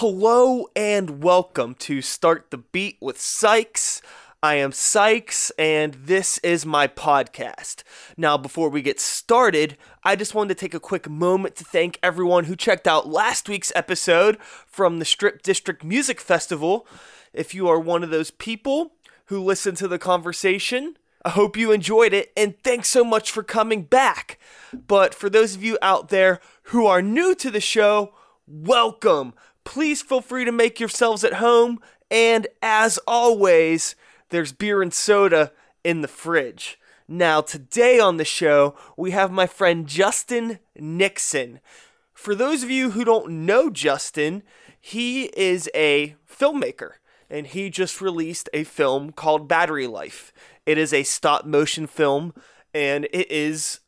Hello and welcome to Start the Beat with Sykes. I am Sykes and this is my podcast. Now, before we get started, I just wanted to take a quick moment to thank everyone who checked out last week's episode from the Strip District Music Festival. If you are one of those people who listened to the conversation, I hope you enjoyed it and thanks so much for coming back. But for those of you out there who are new to the show, welcome please feel free to make yourselves at home. And as always, there's beer and soda in the fridge. Now, today on the show, we have my friend Justin Nixon. For those of you who don't know Justin, he is a filmmaker and he just released a film called Battery Life. It is a stop motion film and it is,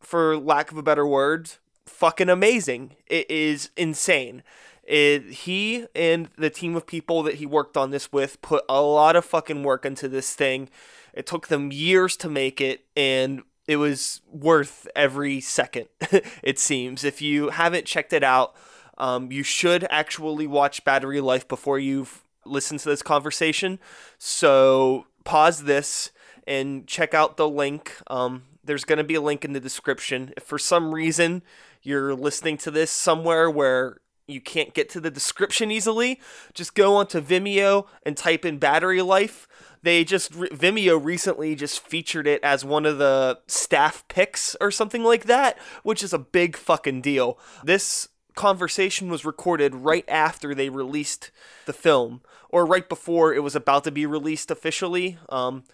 for lack of a better word, fucking amazing. It is insane. It, he and the team of people that he worked on this with put a lot of fucking work into this thing. It took them years to make it, and it was worth every second, it seems. If you haven't checked it out, um, you should actually watch Battery Life before you've listened to this conversation. So pause this and check out the link. Um, there's going to be a link in the description. If for some reason you're listening to this somewhere where you can't get to the description easily, just go onto Vimeo and type in battery life. They just Vimeo recently just featured it as one of the staff picks or something like that, which is a big fucking deal. This conversation was recorded right after they released the film, or right before it was about to be released officially. Um,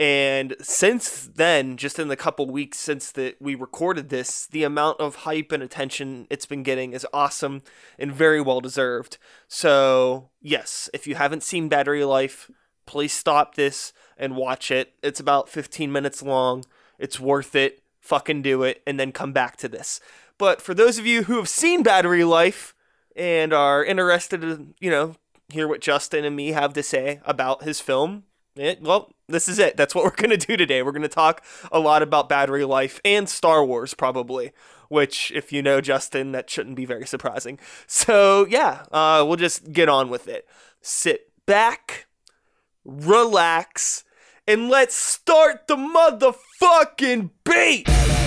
and since then, just in the couple weeks since that we recorded this, the amount of hype and attention it's been getting is awesome and very well deserved. So, yes, if you haven't seen Battery Life, please stop this and watch it. It's about 15 minutes long. It's worth it. Fucking do it and then come back to this. But for those of you who have seen Battery Life and are interested to, you know, hear what Justin and me have to say about his film, it, well, this is it. That's what we're going to do today. We're going to talk a lot about battery life and Star Wars, probably. Which, if you know Justin, that shouldn't be very surprising. So, yeah, uh, we'll just get on with it. Sit back, relax, and let's start the motherfucking beat!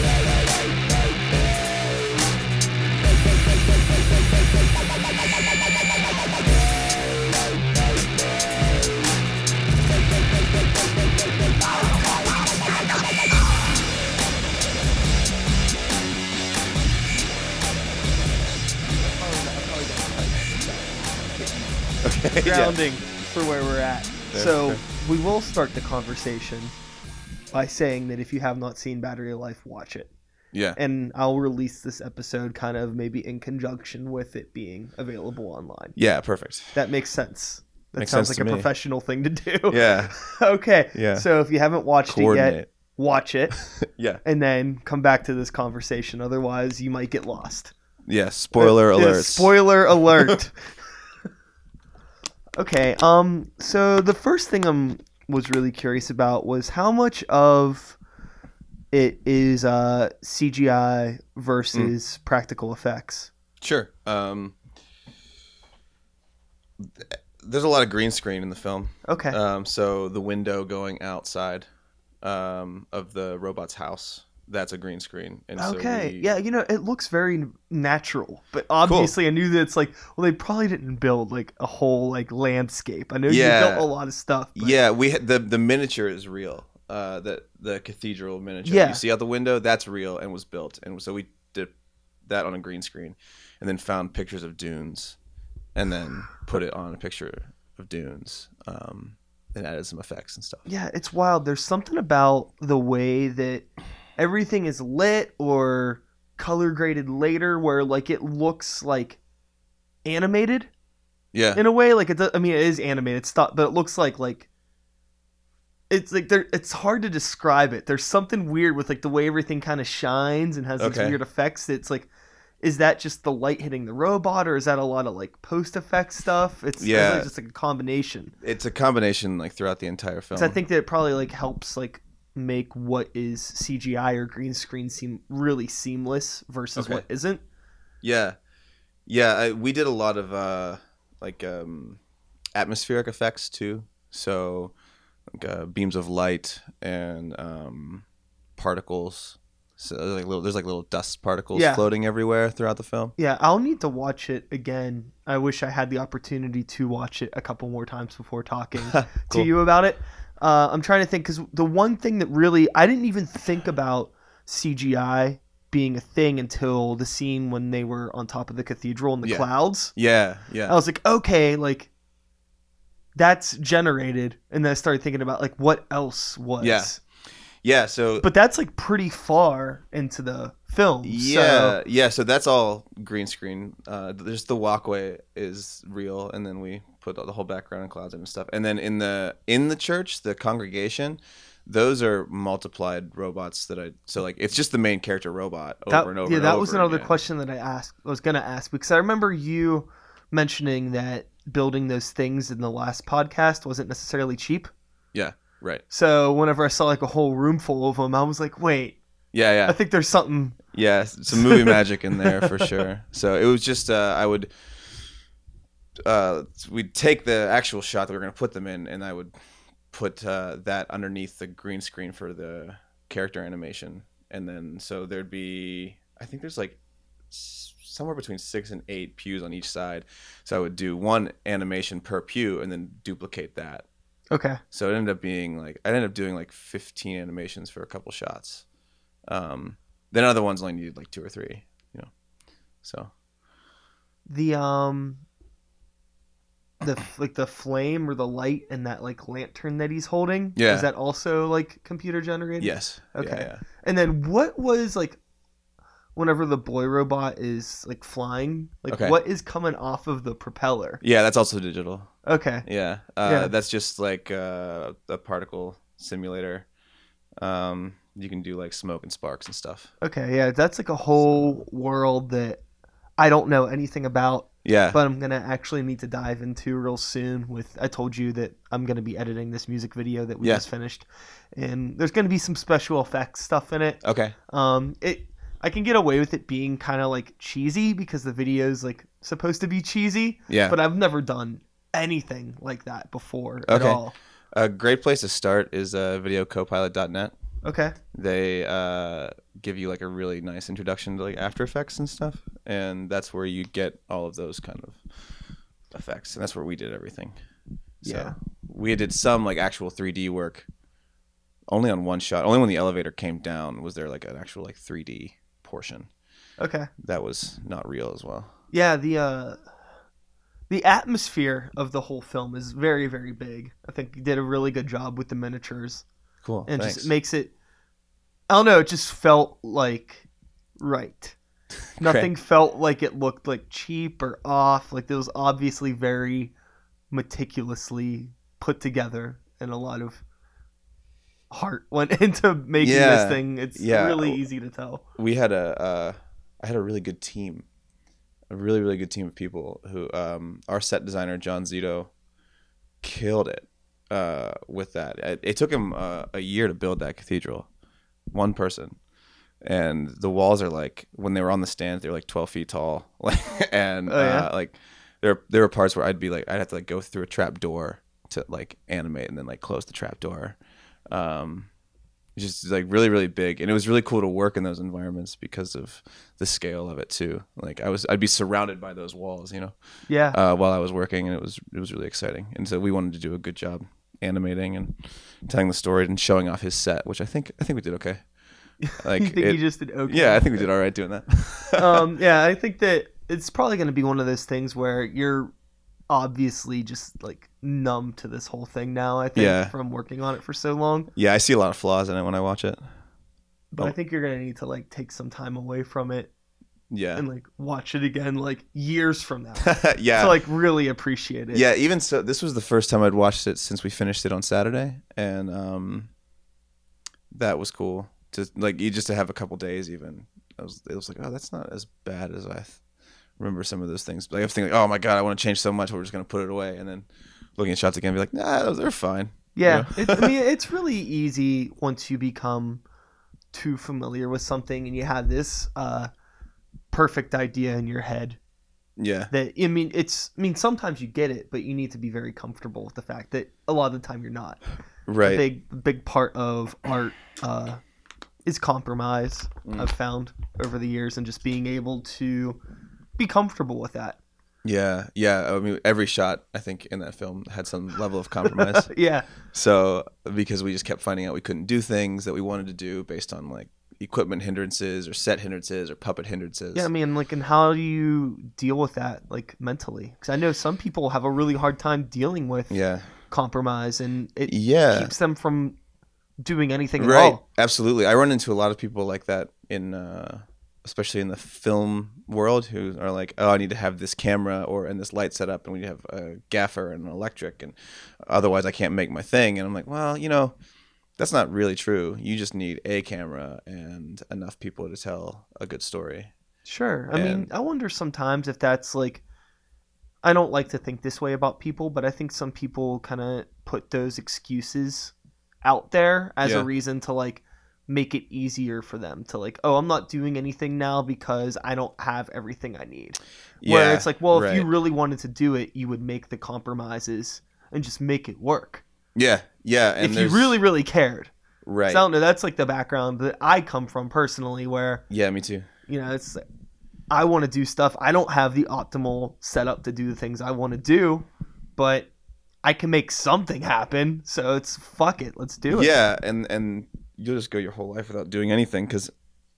grounding for where we're at. so we will start the conversation by saying that if you have not seen Battery Life, watch it. Yeah. And I'll release this episode kind of maybe in conjunction with it being available online. Yeah, perfect. That makes sense. That Makes sounds sense like a me. professional thing to do. Yeah. okay. Yeah. So if you haven't watched it yet, watch it Yeah. and then come back to this conversation. Otherwise, you might get lost. Yeah. Spoiler uh, Yeah, alert. Spoiler alert. Okay. Um. So the first thing I'm was really curious about was how much of it is uh, CGI versus Mm. practical effects. Sure. Um, th- there's a lot of green screen in the film. Okay. Um, so the window going outside um, of the robot's house, that's a green screen. And so okay. we- Yeah. You know, it looks very natural, but obviously, I knew that it's like, well, they probably didn't build like a whole like landscape. I know Yeah. you built a lot of stuff. But Yeah, we had the the miniature is real. Uh, that the cathedral miniature Yeah. you see out the window, that's real and was built, and so we did that on a green screen, and then found pictures of dunes, and then put it on a picture of dunes, um, and added some effects and stuff. Yeah, it's wild. There's something about the way that everything is lit or color graded later where like it looks like animated Yeah, in a way like it does, I mean it is animated it's not but it looks like like it's like there it's hard to describe it. There's something weird with like the way everything kind of shines and has these weird effects. It's like is that just the light hitting the robot or is that a lot of like post effect stuff? It's Yeah. yeah. just like a combination. it's a combination like throughout the entire film I think that it probably like helps like make what is CGI or green screen seem really seamless versus Okay. what isn't. Yeah, Yeah, I, we did a lot of uh, like um, atmospheric effects too. So like uh, beams of light and um, particles. So there's like little, there's like little dust particles Yeah. floating everywhere throughout the film. Yeah, I'll need to watch it again. I wish I had the opportunity to watch it a couple more times before talking to you about it. Uh, I'm trying to think because the one thing that really I didn't even think about CGI being a thing until the scene when they were on top of the cathedral in the Yeah. clouds. Yeah, yeah. I was like, okay, like that's generated, and then I started thinking about like what else was. Yeah. yeah. So But that's like pretty far into the film. yeah, So, yeah. So that's all green screen. Uh, there's the walkway is real, and then we put the whole background in clouds and stuff. And then in the in the church, the congregation, those are multiplied robots that I. So like it's just the main character robot over that, and over. yeah, and that over was another again. question that I asked. I was gonna ask because I remember you mentioning that building those things in the last podcast wasn't necessarily cheap. Yeah, right. So whenever I saw like a whole room full of them, I was like, wait, Yeah, yeah. I think there's something. Yeah, some movie magic in there for sure. So it was just uh, I would uh, we'd take the actual shot that we are gonna put them in, and I would put uh, that underneath the green screen for the character animation, and then so there'd be I think there's like somewhere between six and eight pews on each side. So I would do one animation per pew, and then duplicate that. Okay. So it ended up being like I ended up doing like 15 animations for a couple shots. Um, then other ones only needed like two or three, you know. So The um. The like the flame or the light and that like lantern that he's holding. Yeah. Is that also like computer generated? yes, Okay. yeah, yeah. And then what was like whenever the boy robot is like flying, like Okay. what is coming off of the propeller? Yeah, that's also digital. Okay. Yeah, uh, Yeah. that's just like uh, a particle simulator. Um, you can do like smoke and sparks and stuff. Okay, yeah, that's like a whole world that I don't know anything about, Yeah, but I'm gonna actually need to dive into real soon. With I told you that I'm gonna be editing this music video that we Yeah. just finished, and there's gonna be some special effects stuff in it. okay. Um, it I can get away with it being kind of like cheesy because the video's like supposed to be cheesy, Yeah, but I've never done anything like that before at Okay. all. a great place to start is uh, videocopilot.net. Okay. they uh, give you like a really nice introduction to like After Effects and stuff, and that's where you get all of those kind of effects, and that's where we did everything. So Yeah. we did some like actual 3D work, only on one shot. Only when the elevator came down was there like an actual like 3D portion Okay. that was not real as well. Yeah, the uh the atmosphere of the whole film is very very big. I think you did a really good job with the miniatures Cool. and thanks. just makes it I don't know, it just felt like right. Nothing felt like it looked like cheap or off. Like it was obviously very meticulously put together and a lot of heart went into making Yeah, this thing. It's yeah. really easy to tell. we had a uh, I had a really good team, a really really good team of people who um, our set designer John Zito killed it uh, with that. It, it took him uh, a year to build that cathedral, one person, and the walls are like when they were on the stands they were like twelve feet tall, like and Oh, yeah? uh, like there there were parts where I'd be like I'd have to like go through a trap door to like animate and then like close the trap door. Um, just like really really big and it was really cool to work in those environments because of the scale of it too like i was i'd be surrounded by those walls you know Yeah. uh, while i was working and it was it was really exciting and so we wanted to do a good job animating and telling the story and showing off his set which i think i think we did okay like you think it- you just did okay? yeah i think we did all right doing that um, yeah, I think that it's probably going to be one of those things where you're obviously just like numb to this whole thing now. I think Yeah. from working on it for so long, yeah i see a lot of flaws in it when i watch it but I Oh. think you're going to need to like take some time away from it yeah and like watch it again like years from now yeah to like really appreciate it. Yeah, even so, this was the first time I'd watched it since we finished it on Saturday, and um, that was cool. To like, you just to have a couple days, even. I was, it was like, oh, that's not as bad as I th- remember some of those things. Like I was thinking, oh my god, I want to change so much, we're just gonna put it away, and then looking at shots again, be like, nah, those- they're fine. Yeah, it, I mean, it's really easy once you become too familiar with something and you have this uh, perfect idea in your head Yeah. That I mean, it's I mean sometimes you get it, but you need to be very comfortable with the fact that a lot of the time you're not. Right. A big big part of art uh, is compromise. Mm. I've found over the years, and just being able to be comfortable with that. Yeah, yeah. I mean, every shot I think in that film had some level of compromise. yeah, so because we just kept finding out we couldn't do things that we wanted to do based on like equipment hindrances or set hindrances or puppet hindrances. yeah. I mean, like, and how do you deal with that, like, mentally? Because I know some people have a really hard time dealing with yeah, compromise, and it yeah. keeps them from doing anything at right. all. Absolutely. I run into a lot of people like that in, uh, especially in the film world, who are like, "Oh, I need to have this camera or and this light set up, and we have a gaffer and an electric, and otherwise I can't make my thing." And I'm like, "Well, you know." That's not really true. You just need a camera and enough people to tell a good story. Sure. I mean, I wonder sometimes if that's like. I don't like to think this way about people, but I think some people kind of put those excuses out there as Yeah. a reason to like make it easier for them to like, oh, I'm not doing anything now because I don't have everything I need. Yeah, Where it's like, well, if you really wanted to do it, you would make the compromises and just make it work. Yeah, yeah, and if you really, really cared. right, So I don't know. That's like the background that I come from personally, where yeah, me too. you know it's i want to do stuff i don't have the optimal setup to do the things i want to do but i can make something happen so it's fuck it let's do it Yeah, and and you'll just go your whole life without doing anything because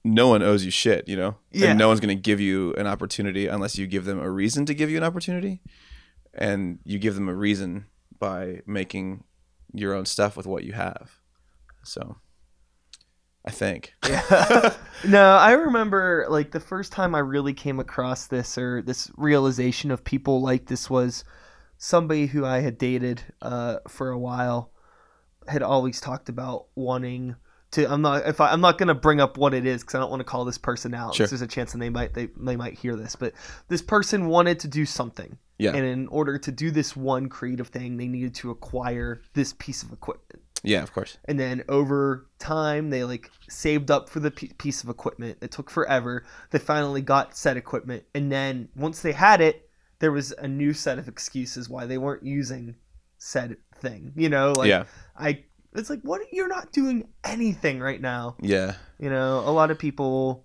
no one owes you shit, you know. Yeah. And no one's gonna give you an opportunity unless you give them a reason to give you an opportunity, and you give them a reason by making your own stuff with what you have. So, I think. Yeah. no i remember like the first time i really came across this or this realization of people like this was somebody who i had dated uh, for a while had always talked about wanting to i'm not if I, i'm not going to bring up what it is because i don't want to call this person out Sure. there's a chance that they might they, they might hear this but this person wanted to do something Yeah. and in order to do this one creative thing they needed to acquire this piece of equipment. Yeah, of course. and then over time they like saved up for the piece of equipment. It took forever. They finally got said equipment. And then once they had it there was a new set of excuses why they weren't using said thing you know? Like yeah, i it's like what you're not doing anything right now. Yeah, you know a lot of people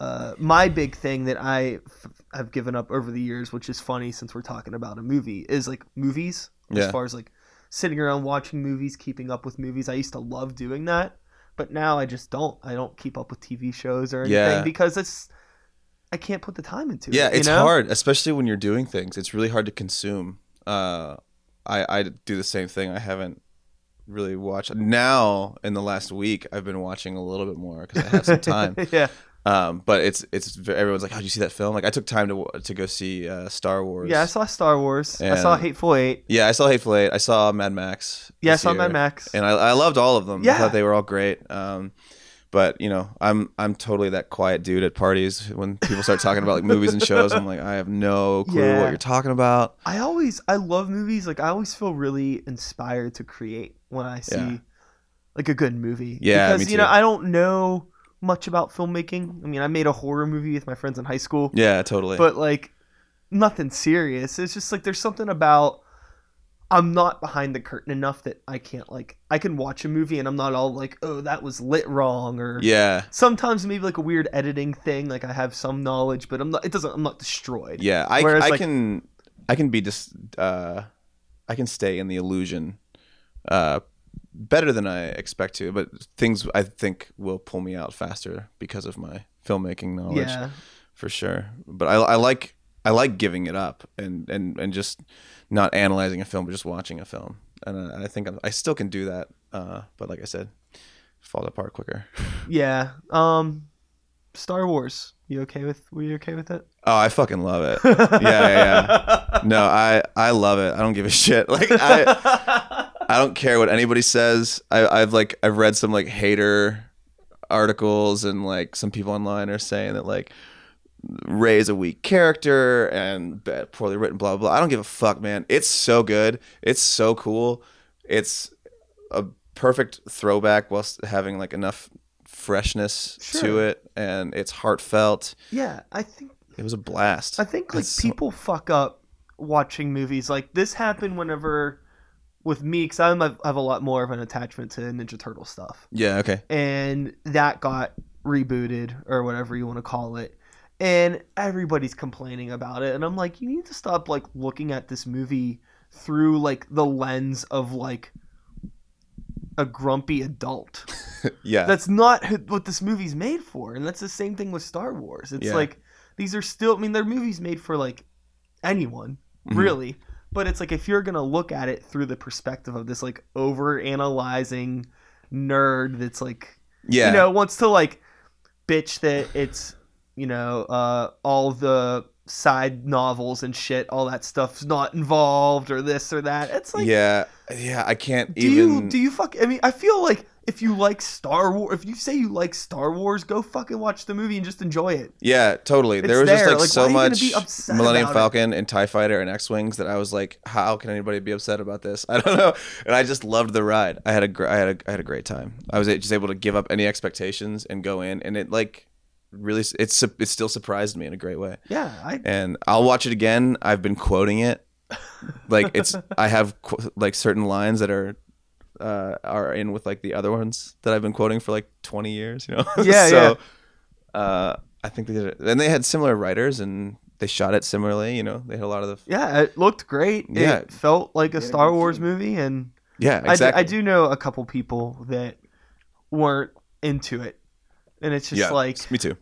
uh, my big thing that I f- have given up over the years, which is funny since we're talking about a movie, is like movies. As far as like sitting around watching movies, keeping up with movies, I used to love doing that, but now I just don't. I don't keep up with TV shows or anything Yeah. because it's I can't put the time into yeah. it. you It's know? hard, especially when you're doing things. It's really hard to consume. Uh, I I do the same thing. I haven't really watched now in the last week. I've been watching a little bit more because I have some time. yeah, Um, but it's it's everyone's like, "Oh, did you see that film?" Like, I took time to to go see uh, Star Wars. yeah. I saw Star Wars. I saw Hateful Eight. Yeah, I saw Hateful Eight. I saw Mad Max. Yeah, I saw year, Mad Max. and I, I loved all of them. I Yeah. thought they were all great. Um, but you know, I'm I'm totally that quiet dude at parties when people start talking about like movies and shows. I'm like, I have no clue Yeah. what you're talking about. I always I love movies. Like I always feel really inspired to create when I see Yeah. like a good movie. Yeah, because you know. I don't know much about filmmaking. I mean, I made a horror movie with my friends in high school, Yeah, totally. but like nothing serious. It's just like there's something about I'm not behind the curtain enough that I can't like I can watch a movie and I'm not all like, oh, that was lit wrong or yeah, sometimes maybe like a weird editing thing. Like I have some knowledge, but I'm not. It doesn't. I'm not destroyed. yeah. I Whereas, I like- can I can be just uh, I can stay in the illusion uh, better than I expect to. But things I think will pull me out faster because of my filmmaking knowledge. Yeah. for sure. But I, I like I like giving it up and, and, and just not analyzing a film, but just watching a film. And I, I think I'm, I still can do that. Uh, but like I said, falls apart quicker. Yeah. Um, Star Wars. You okay with? Were you okay with it? Oh, I fucking love it. yeah, yeah. No, I I love it. I don't give a shit. Like I I don't care what anybody says. I, I've like I've read some like hater articles and like some people online are saying that like Rey is a weak character and bad, poorly written, blah blah blah. I don't give a fuck, man. It's so good. It's so cool. It's a perfect throwback whilst having like enough freshness to it, and it's heartfelt. yeah, I think it was a blast. I think like It's so- people fuck up watching movies. Like this happened whenever with me because I have have a lot more of an attachment to Ninja Turtle stuff, yeah, okay. and that got rebooted or whatever you want to call it. And everybody's complaining about it, and I'm like, you need to stop like looking at this movie through like the lens of like a grumpy adult. Yeah. that's not what this movie's made for and that's the same thing with star wars it's Yeah. like these are still i mean they're movies made for like anyone Mhm. really but it's like if you're gonna look at it through the perspective of this like over analyzing nerd that's like yeah. you know wants to like bitch that it's you know uh all the side novels and shit all that stuff's not involved or this or that it's like yeah. Yeah, I can't do even you do you fuck? I mean, I feel like if you like Star Wars, if you say you like Star Wars, go fucking watch the movie and just enjoy it. Yeah, totally. there It's was just like, Like, so why are you gonna much Millennium about it? Falcon and TIE Fighter and X Wings that I was like, how can anybody be upset about this? I don't know. And I just loved the ride. I had a gr- I had a I had a great time. I was just able to give up any expectations and go in and it like really it's su- it still surprised me in a great way. Yeah, I And I'll watch it again. I've been quoting it. Like it's I have qu- like certain lines that are uh, are in with like the other ones that I've been quoting for like 20 years, you know. Yeah, so uh I think they did it. And they had similar writers and they shot it similarly, you know. They had a lot of the yeah, it looked great. Yeah. It felt like a Yeah, Star Wars movie, and Yeah, exactly. I do know a couple people that weren't into it, and it's just yeah, like me too.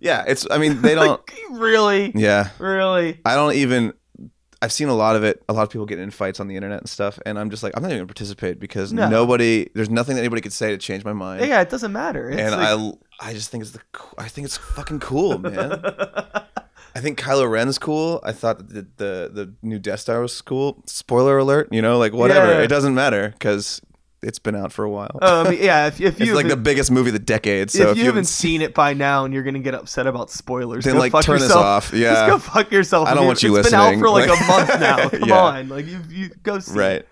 Yeah, it's I mean, they don't like, really, Yeah. really. I don't even I've seen a lot of it. A lot of people get in fights on the internet and stuff, and I'm just like, I'm not even gonna participate because No. nobody, there's nothing that anybody could say to change my mind. Yeah, it doesn't matter. It's and like, I, I just think it's the, I think it's fucking cool, man. I think Kylo Ren's cool. I thought that the, the the new Death Star was cool. Spoiler alert, you know, like whatever. Yeah. It doesn't matter because it's been out for a while. um, yeah, if, if you it's you like the biggest movie of the decade. So if, you haven't seen it by now and you're gonna get upset about spoilers, then like fuck turn this yourself. off. Yeah, Just go fuck yourself. I don't want you It's been out for like, Like- a month now. Come Yeah. on, like you, you go see. it. right.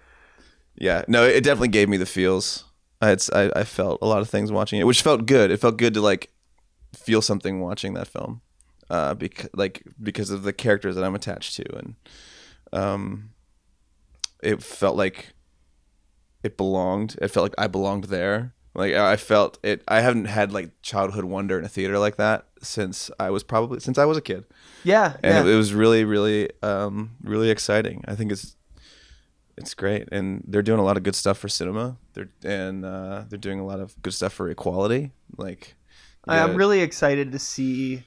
Yeah, no, it definitely gave me the feels. I, I I felt a lot of things watching it, which felt good. It felt good to like feel something watching that film, uh, because like because of the characters that I'm attached to, and um, it felt like it belonged. It felt like I belonged there. Like I felt it. I haven't had like childhood wonder in a theater like that since I was probably since I was a kid Yeah, and yeah. it, it was really really um really exciting i think it's it's great and they're doing a lot of good stuff for cinema they're and uh they're doing a lot of good stuff for equality like I, I'm really excited to see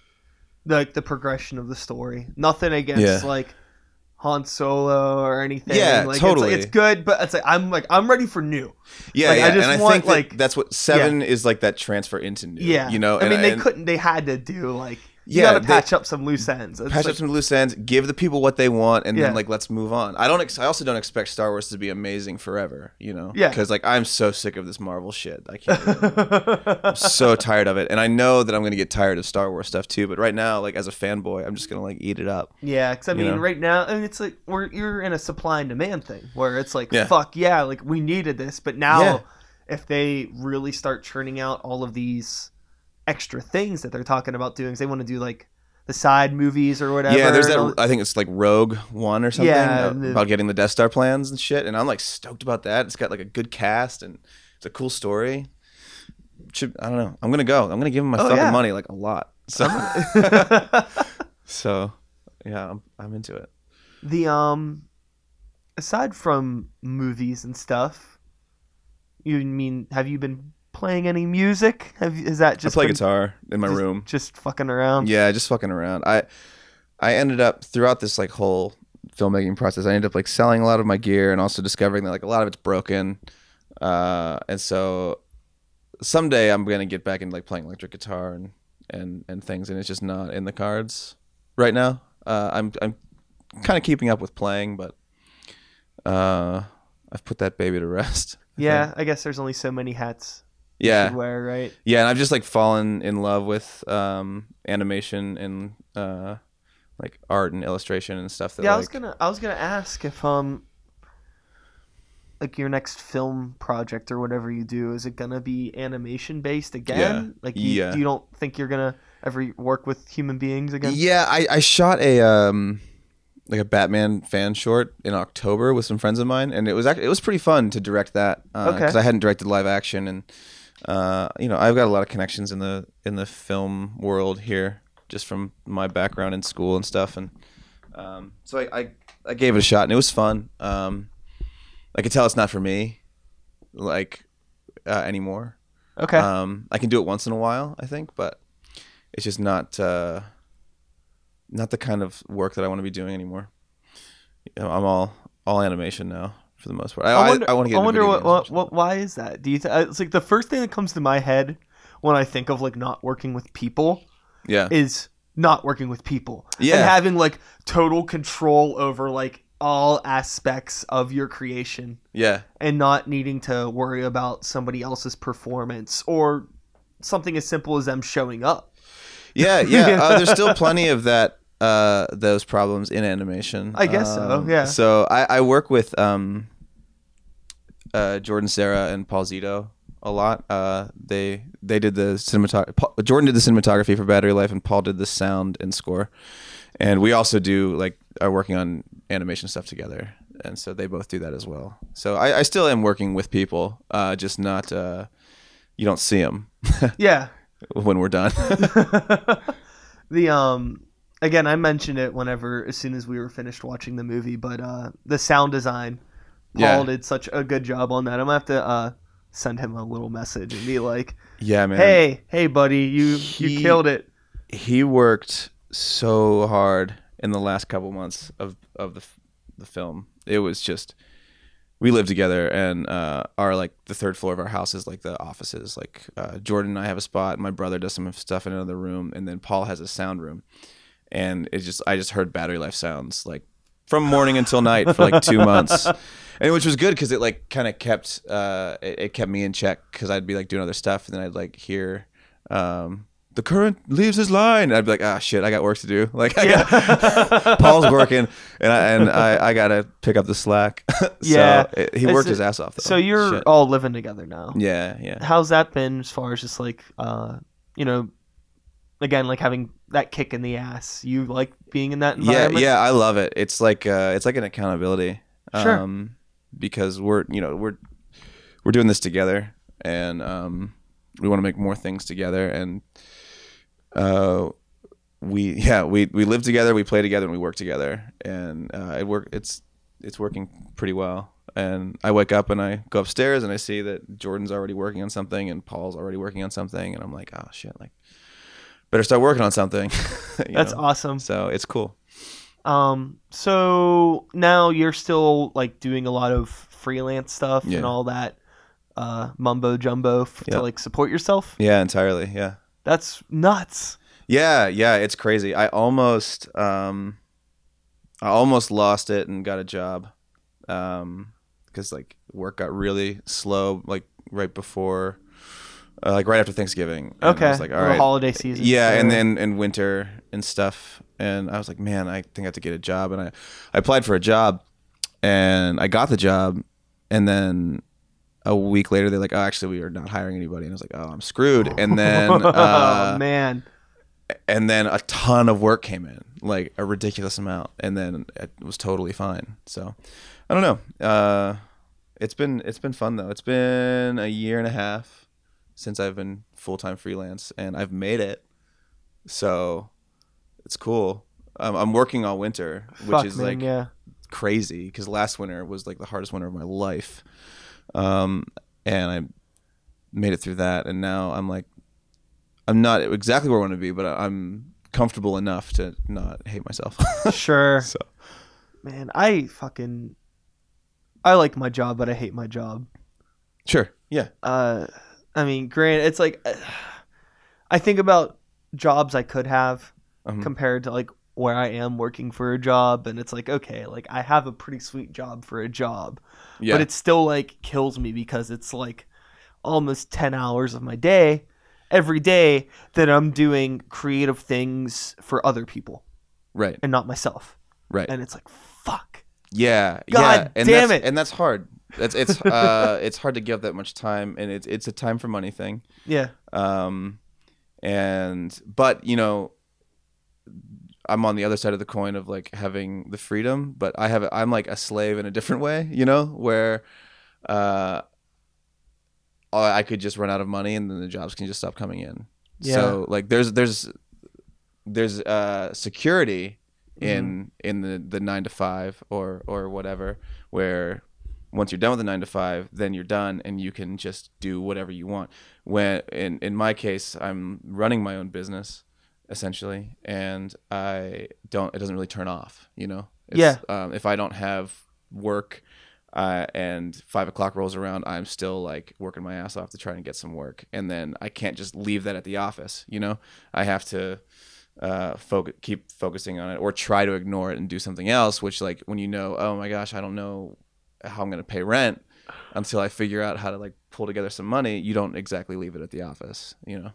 like the progression of the story. Nothing against Yeah. like Han Solo or anything. Yeah, like, totally. It's, like, it's good, but it's like I'm like I'm ready for new. yeah like, I yeah just and i want, think that like- that's what seven is like that transfer into new Yeah, you know I and- mean, they and couldn't. They had to do like you Yeah, got to they- patch up some loose ends. It's patch like- up some loose ends give the people what they want and Yeah. then like let's move on i don't ex- i also don't expect star wars to be amazing forever you know Yeah. because like i'm so sick of this marvel shit i can't even- I'm so tired of it and i know that i'm gonna get tired of star wars stuff too but right now like as a fanboy i'm just gonna like eat it up Yeah, because I mean, know? right now, I mean, it's like we're you're in a supply and demand thing where it's like, Yeah. fuck yeah, like we needed this, but now Yeah. if they really start churning out all of these extra things that they're talking about doing, they want to do like the side movies or whatever. Yeah, there's that. I think it's like Rogue One or something Yeah, uh, and the- about getting the Death Star plans and shit. And I'm like stoked about that. It's got like a good cast and it's a cool story. Should I don't know. I'm gonna go. I'm gonna give him my Oh, fucking yeah. money like a lot. So so yeah, I'm I'm into it. the um, aside from movies and stuff, you mean have you been playing any music? Have is that just I play been guitar in my just- room. just fucking around? Yeah, just fucking around. I I ended up throughout this like whole filmmaking process, I ended up like selling a lot of my gear and also discovering that like a lot of it's broken. Uh, and so someday I'm gonna get back into like playing electric guitar and and and things, and it's just not in the cards right now. Uh, I'm I'm kind of keeping up with playing, but uh, I've put that baby to rest. I Yeah, think. I guess there's only so many hats yeah, wear, right? yeah, and I've just like fallen in love with um, animation and uh, like art and illustration and stuff. That yeah, I like, was gonna I was gonna ask if um like your next film project or whatever you do is it gonna be animation based again? Yeah. Like you, Yeah. you don't think you're gonna ever work with human beings again? Yeah, I, I shot a um like a Batman fan short in October with some friends of mine, and it was actually it was pretty fun to direct that because Okay. I hadn't directed live action, and uh, you know I've got a lot of connections in the in the film world here just from my background in school and stuff, and um, so I, I I gave it a shot, and it was fun. Um, I could tell it's not for me, like uh, anymore. Okay. Um, I can do it once in a while, I think, but it's just not uh, not the kind of work that I want to be doing anymore. You know, I'm all all animation now for the most part. I, I wonder. I, want to get. I wonder what, what, what. Why is that? Do you? Th- it's like the first thing that comes to my head when I think of like not working with people Yeah, is not working with people. Yeah. And having like total control over like all aspects of your creation yeah, and not needing to worry about somebody else's performance or something as simple as them showing up. yeah, yeah. Uh, there's still plenty of that. Uh, those problems in animation. I guess so, Um, yeah. So I, I work with um, uh, Jordan Sarah and Paul Zito a lot. Uh, they they did the cinematography. Jordan did the cinematography for Battery Life, and Paul did the sound and score. And we also do like are working on animation stuff together, and so they both do that as well. So I, I still am working with people, uh, just not. Uh, you don't see them Yeah. when we're done. the um again I mentioned it whenever as soon as we were finished watching the movie, but uh the sound design Paul Yeah. did such a good job on that. I'm gonna have to uh send him a little message and be like, yeah, man. Hey, hey buddy, you you killed it. he worked so hard in the last couple months of of the the film. It was just we live together and uh our like the third floor of our house is like the offices. Like uh Jordan and I have a spot, my brother does some stuff in another room and then Paul has a sound room. And it just I just heard battery life sounds like from morning until night for like 2 months. And which was good cuz it like kind of kept uh it, it kept me in check cuz I'd be like doing other stuff and then I'd like hear um the current leaves his line. And I'd be like, ah, shit, I got work to do. Like, I got, Paul's working, and I and I, I gotta pick up the slack. so Yeah. it- he worked it- his ass off. Though. So you're Shit. all living together now. yeah, yeah, How's that been as far as just like uh you know again like having that kick in the ass. You like being in that yeah, yeah. I love it. It's like uh, it's like an accountability. Sure. Um, because we're you know we're we're doing this together, and um, we want to make more things together, and uh, we yeah we we live together, we play together, and we work together, and uh, it work it's it's working pretty well. And I wake up and I go upstairs and I see that Jordan's already working on something and Paul's already working on something, and I'm like, oh shit, like better start working on something. That's know? awesome. So it's cool. Um, so now you're still like doing a lot of freelance stuff Yeah. and all that uh, mumbo jumbo f- Yeah. to like support yourself. Yeah, entirely. Yeah. That's nuts. Yeah, yeah, it's crazy. I almost um I almost lost it and got a job. Um cuz like work got really slow like right before uh, like right after Thanksgiving. And Okay. I was like, all right. holiday season. Yeah, and then and winter and stuff. And I was like, man, I think I have to get a job. And I, I applied for a job and I got the job. And then a week later, they're like, oh, actually, we are not hiring anybody. And I was like, oh, I'm screwed. And then, uh, oh man. and then a ton of work came in, like a ridiculous amount. And then it was totally fine. So I don't know. Uh, it's been, it's been fun though. It's been a year and a half since I've been full time freelance and I've made it. So it's cool. Um, I'm working all winter, which Fuck, is man, like yeah. crazy because last winter was like the hardest winter of my life. Um, and I made it through that, and now I'm like, I'm not exactly where I want to be, but I'm comfortable enough to not hate myself. Sure. so Man, I fucking I like my job, but I hate my job. sure, yeah, uh i mean grant it's like i think about jobs i could have Mhm. compared to like where i am working for a job and it's like okay like i have a pretty sweet job for a job yeah, but it still like kills me because it's like almost 10 hours of my day every day that i'm doing creative things for other people right, and not myself right, and it's like fuck yeah, God yeah, and damn it. and that's hard. It's it's uh it's hard to give up that much time, and it's it's a time for money thing. yeah um, and but you know i'm on the other side of the coin of like having the freedom but i have i'm like a slave in a different way you know where uh i could just run out of money and then the jobs can just stop coming in Yeah. so like there's there's there's uh security in in the the 9 to 5 or or whatever where once you're done with the 9 to 5 then you're done and you can just do whatever you want when in in my case I'm running my own business essentially and I don't it doesn't really turn off you know Yeah. um, if I don't have work uh, and five o'clock rolls around, I'm still like working my ass off to try and get some work, and then I can't just leave that at the office. You know, I have to uh, focus, keep focusing on it, or try to ignore it and do something else. Which, like, when you know, oh my gosh, I don't know how I'm gonna pay rent until I figure out how to like pull together some money. You don't exactly leave it at the office. You know.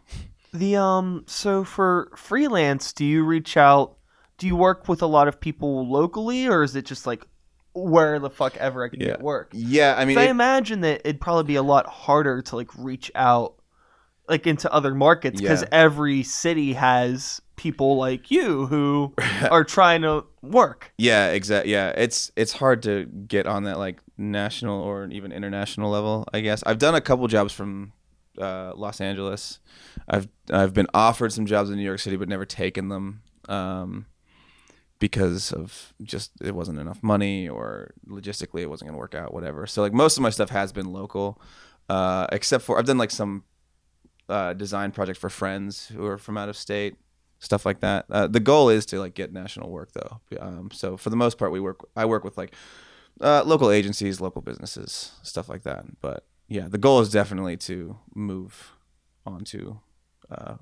The um so for freelance, do you reach out do you work with a lot of people locally or is it just like where the fuck ever I can Yeah. get work? Yeah, I mean, I imagine that it'd probably be a lot harder to like reach out like into other markets because Yeah. every city has people like you who are trying to work. Yeah, exactly. Yeah, it's it's hard to get on that like national or even international level. I guess I've done a couple jobs from uh, Los Angeles. I've I've been offered some jobs in New York City, but never taken them um, because of just it wasn't enough money or logistically it wasn't gonna work out. Whatever. So like most of my stuff has been local, uh, except for I've done like some uh, design projects for friends who are from out of state stuff like that. Uh, the goal is to like get national work though. Um, so for the most part, we work. I work with like uh, local agencies, local businesses, stuff like that. But yeah, the goal is definitely to move on to uh,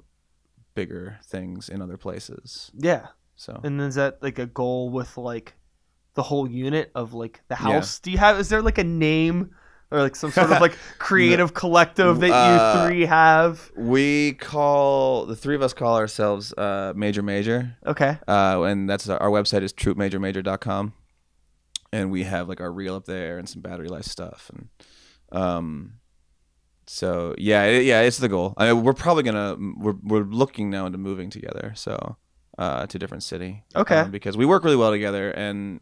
bigger things in other places. Yeah. So And is that like a goal with like the whole unit of like the house? Do you have is there like a name or like some sort of like creative collective that you Uh, three have? we call the three of us call ourselves uh, Major Major. Okay. uh, and that's our, our website is troopmajormajor.com and we have like our reel up there and some battery life stuff and um so yeah it, yeah it's the goal I mean, we're probably gonna we're, we're looking now into moving together so uh to a different city Okay. um, because we work really well together and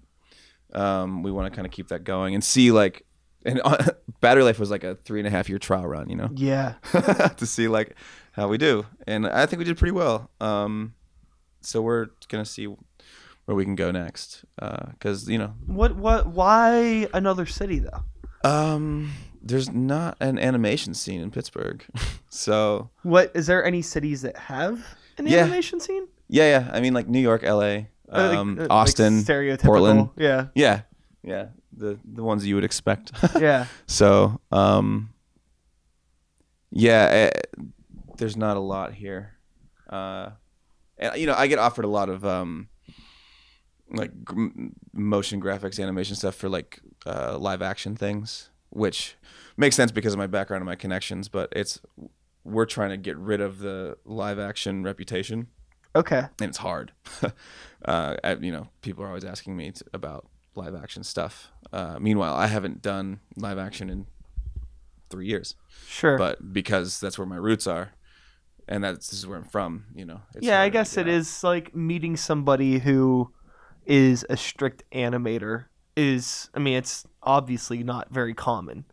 um we want to kind of keep that going and see like and battery life was like a three and a half year trial run you know Yeah. to see like how we do and i think we did pretty well um so we're gonna see where we can go next because you know What what why another city though? um there's not an animation scene in pittsburgh so What is there any cities that have an Yeah. animation scene? yeah yeah i mean like new york la Uh, like- um uh, like austin stereotypical. Portland. Yeah. yeah yeah the the ones you would expect Yeah. so um yeah eh, there's not a lot here uh and you know i get offered a lot of um like g- motion graphics animation stuff for like uh live action things which makes sense because of my background and my connections but it's we're trying to get rid of the live action reputation Okay. and it's hard. uh, I, you know, people are always asking me t- about live action stuff. Uh, meanwhile, I haven't done live action in three years, Sure. but because that's where my roots are, and that's this is where I'm from. You know. it's yeah, I guess it out. is like meeting somebody who is a strict animator is I mean it's obviously not very common.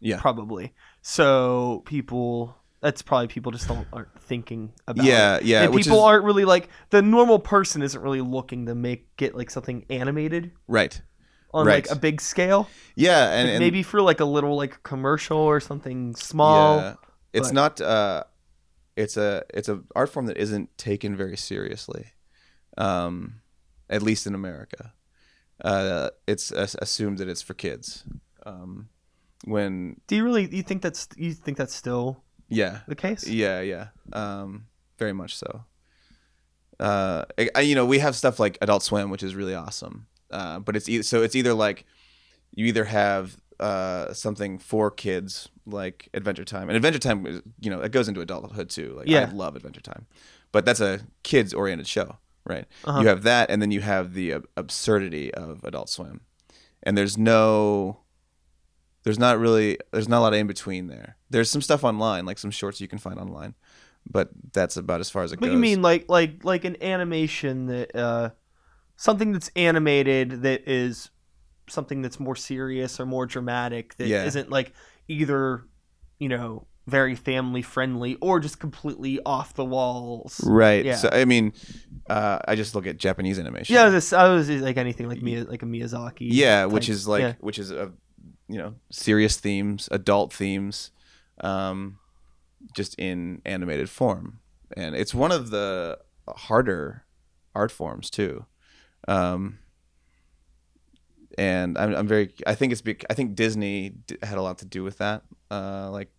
Yeah. Probably. So people that's probably people just don't aren't thinking about it. Yeah, yeah. and people is, aren't really like the normal person isn't really looking to make get like something animated right. on Right. like a big scale. Yeah, and, and maybe for like a little like commercial or something small. Yeah. It's but- not. Uh, it's a it's a art form that isn't taken very seriously, um, at least in America. Uh, it's as- assumed that it's for kids. Um, when Do you really you think that's you think that's still yeah the case? yeah yeah um, very much so. Uh, I, I- you know we have stuff like Adult Swim, which is really awesome. Uh, but it's either so it's either like you either have uh, something for kids like Adventure Time, and Adventure Time, is, you know, it goes into adulthood too. Like Yeah. I love Adventure Time, but that's a kids oriented show, right? Uh-huh. You have that, and then you have the ab- absurdity of Adult Swim, and there's no. There's not really there's not a lot of in between there. There's some stuff online, like some shorts you can find online, but that's about as far as it What goes. do you mean, like like like an animation that uh, something that's animated that is something that's more serious or more dramatic that Yeah. not like either you know very family friendly or just completely off the walls. Right. Yeah. So I mean, uh, I just look at Japanese animation. Yeah, this I was like anything like Mia, like a Miyazaki. Yeah, which is like yeah. which is a you know serious themes, adult themes, um, just in animated form, and it's one of the harder art forms too. Um, and I'm, I'm very I think it's I think Disney had a lot to do with that, uh, like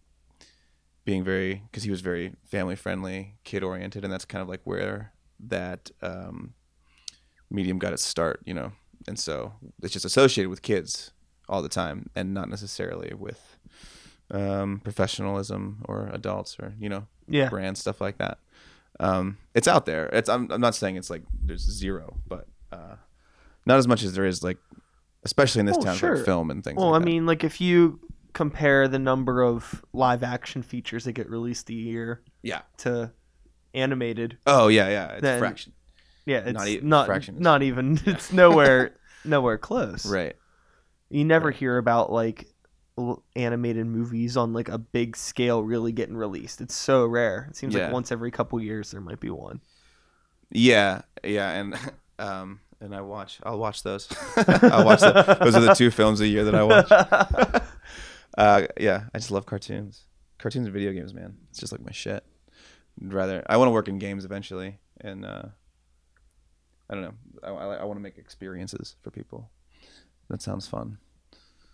being very because he was very family friendly, kid oriented, and that's kind of like where that um, medium got its start, you know. And so it's just associated with kids all the time, and not necessarily with um, professionalism or adults or you know yeah. brands stuff like that. Um, it's out there. It's I'm, I'm not saying it's like there's zero, but uh, not as much as there is like, especially in this Oh, town, sure. like film and things. Well, like I mean, like if you compare the number of live action features that get released a year Yeah. to animated, oh yeah, yeah, it's then- fraction. yeah, it's Not not e- not, fraction not even it's nowhere nowhere close. Right. You never hear about like animated movies on like a big scale really getting released. It's so rare. It seems Yeah. like once every couple years there might be one. Yeah, yeah, and um, and I watch. I'll watch those. I'll watch the, those are the two films a year that I watch. Uh, yeah, I just love cartoons. Cartoons and video games, man. It's just like my shit. I'd rather I want to work in games eventually, and uh, I don't know. I, I, I want to make experiences for people. That sounds fun.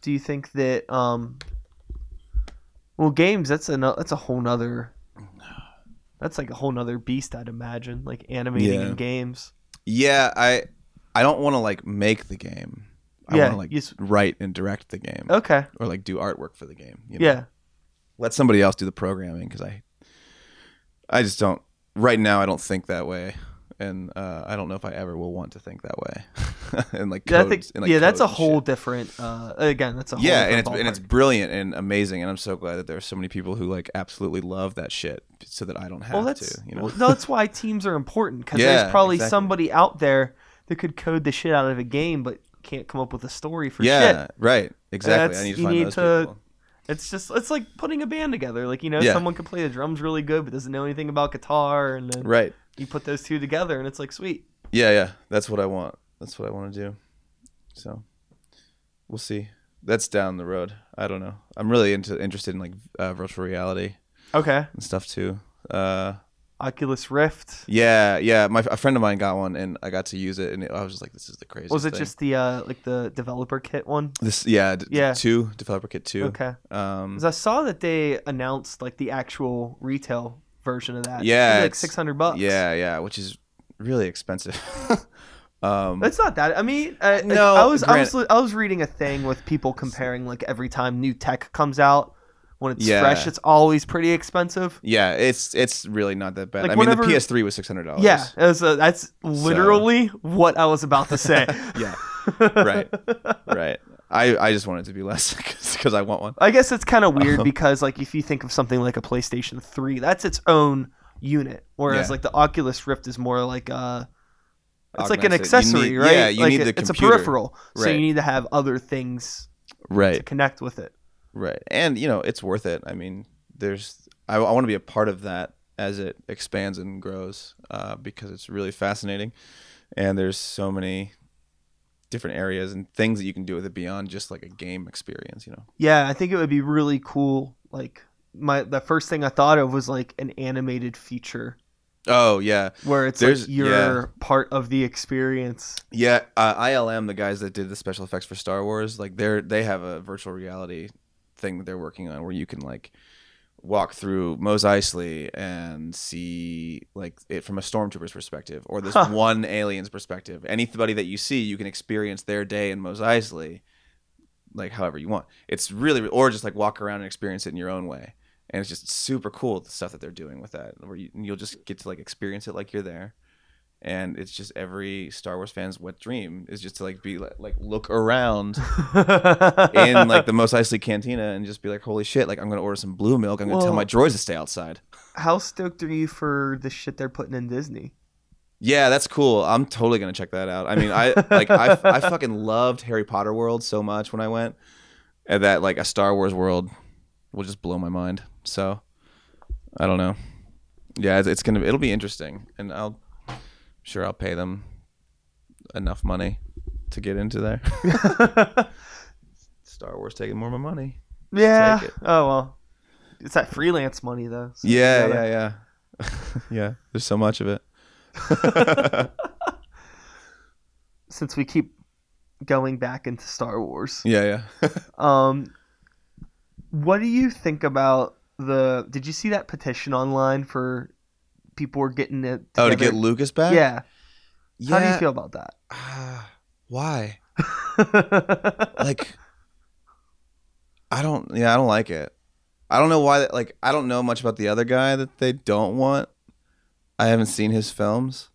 Do you think that um well games that's a that's a whole nother that's like a whole nother beast I'd imagine like animating Yeah. in games. Yeah, I I don't want to like make the game. I Yeah, want to like s- write and direct the game, Okay. or like do artwork for the game. you know? Yeah. let somebody else do the programming because I I just don't right now I don't think that way and uh, I don't know if I ever will want to think that way and like Yeah, codes, think, and, like, yeah, that's a whole shit. different uh again, that's a whole yeah and different it's and it's brilliant and amazing and I'm so glad that there are so many people who like absolutely love that shit so that I don't have well, that's to you know well, no, that's why teams are important because Yeah, there's probably exactly. somebody out there that could code the shit out of a game but can't come up with a story for yeah shit. Yeah, right exactly That's- I need to you find need those to- people It's just it's like putting a band together. Like you know, Yeah. someone can play the drums really good but doesn't know anything about guitar, and then right you put those two together, and it's like sweet. yeah yeah that's what I want that's what I want to do so we'll see that's down the road I don't know I'm really into interested in like uh, virtual reality Okay. and stuff too. Uh, Oculus Rift. yeah, yeah. My a friend of mine got one, and I got to use it, and I was just like, "This is the craziest." Was it thing. just the uh like the developer kit one? this? Yeah, d- Yeah. Two developer kit two. Okay. Um, I saw that they announced like the actual retail version of that. Yeah, like six hundred bucks. yeah, yeah, which is really expensive. um, It's not that. I mean, uh, No, I was I was I was reading a thing with people comparing like every time new tech comes out, when it's Yeah. fresh, it's always pretty expensive. yeah, it's it's really not that bad. Like, I mean, the PS3 was six hundred dollars. Yeah, was, uh, that's literally what I was about to say. yeah, right, right. I I just want it to be less because I want one. I guess it's kind of weird Um, because like if you think of something like a PlayStation 3, that's its own unit, whereas Yeah. like the Oculus Rift is more like a it's like an accessory, need- right? yeah, you like need it- the it's a computer. peripheral, so you need to have other things right to Right, connect with it. Right, and you know it's worth it. I mean, there's I, I want to be a part of that as it expands and grows uh, because it's really fascinating, and there's so many different areas and things that you can do with it beyond just like a game experience. You know. Yeah, I think it would be really cool. Like my the first thing I thought of was like an animated feature Oh yeah, where it's There's- like you're yeah. part of the experience. Yeah, uh, ILM, the guys that did the special effects for Star Wars, like they're they have a virtual reality thing that they're working on where you can like walk through Mos Eisley and see like it from a stormtrooper's perspective or this Huh. one alien's perspective. Anybody that you see, you can experience their day in Mos Eisley, like however you want. It's really or just like walk around and experience it in your own way. And it's just super cool the stuff that they're doing with that, where you, you'll just get to like experience it like you're there and it's just every Star Wars fan's wet dream is just to like be like, like look around in like the Mos Eisley cantina and just be like, holy shit! Like I'm gonna order some blue milk. I'm gonna tell my droids to stay outside. How stoked are you for the shit they're putting in Disney? Yeah, that's cool. I'm totally gonna check that out. I mean, I like I I fucking loved Harry Potter World so much when I went, and that like a Star Wars world will just blow my mind. So I don't know. Yeah, it's, it's gonna it'll be interesting, and I'll sure I'll pay them enough money to get into there. Star Wars taking more of my money. yeah. Oh well, it's that freelance money though. so Yeah, gotta- yeah, yeah, yeah. There's so much of it. Since we keep going back into Star Wars, yeah, yeah. um, what do you think about the? Did you see that petition online for people were getting it? oh, to get? Lucas back. Yeah. yeah. How do you feel about that? Ah, why? like I don't yeah, I don't like it. I don't know why like I don't know much about the other guy that they don't want. I haven't seen his films.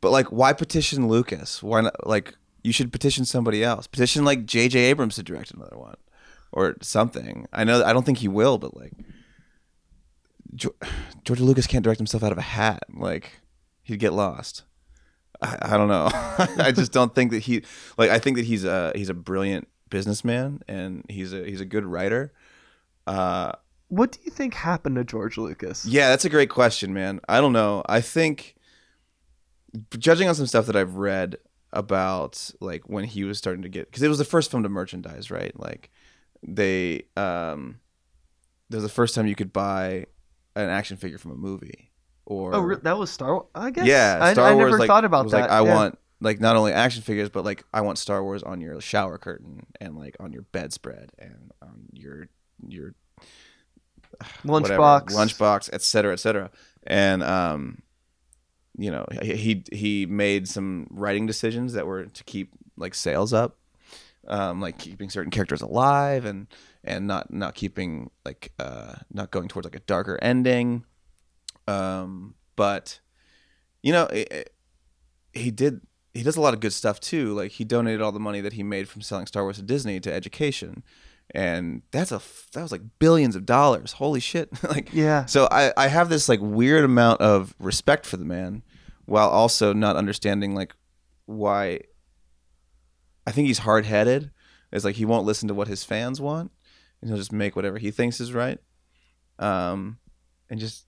But like why petition Lucas? Why not like you should petition somebody else. Petition like JJ Abrams to direct another one or something. I know I don't think he will, but like George Lucas can't direct himself out of a hat. Like he'd get lost. I, I don't know. I just don't think that he like. I think that he's a he's a brilliant businessman and he's a he's a good writer. Uh, what do you think happened to George Lucas? yeah, that's a great question, man. I don't know. I think judging on some stuff that I've read about like when he was starting to get because it was the first film to merchandise, right? Like they um, was the first time you could buy an action figure from a movie. Or Oh, that was Star Wars. I guess. Yeah, I, Star I Wars never like, thought about was that. Like I yeah. want like not only action figures, but like I want Star Wars on your shower curtain and like on your bedspread and on your your lunchbox. lunchbox, et cetera, et cetera. And um, you know, he he made some writing decisions that were to keep like sales up, um, like keeping certain characters alive and and not not keeping like uh not going towards like a darker ending. Um, but you know, it, it- he did he does a lot of good stuff too. Like he donated all the money that he made from selling Star Wars to Disney to education, and that's a that was like billions of dollars. Holy shit! like Yeah. so I, I have this like weird amount of respect for the man while also not understanding like why I think he's hard headed. It's like he won't listen to what his fans want and he'll just make whatever he thinks is right. Um and just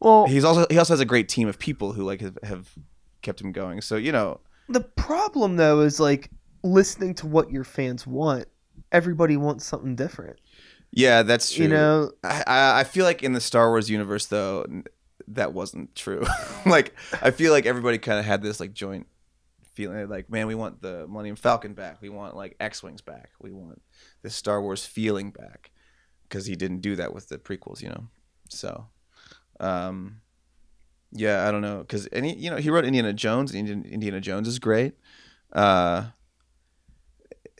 Well, he's also he also has a great team of people who like have, have kept him going. So, you know, the problem though is like listening to what your fans want. Everybody wants something different. yeah, that's true. You know, I, I I feel like in the Star Wars universe though that wasn't true. like I feel like everybody kind of had this like joint feeling like man we want the Millennium Falcon back. We want like X-wings back. We want this Star Wars feeling back because he didn't do that with the prequels, you know. So um yeah, I don't know cuz any you know, he wrote Indiana Jones. Indiana, Indiana Jones is great. Uh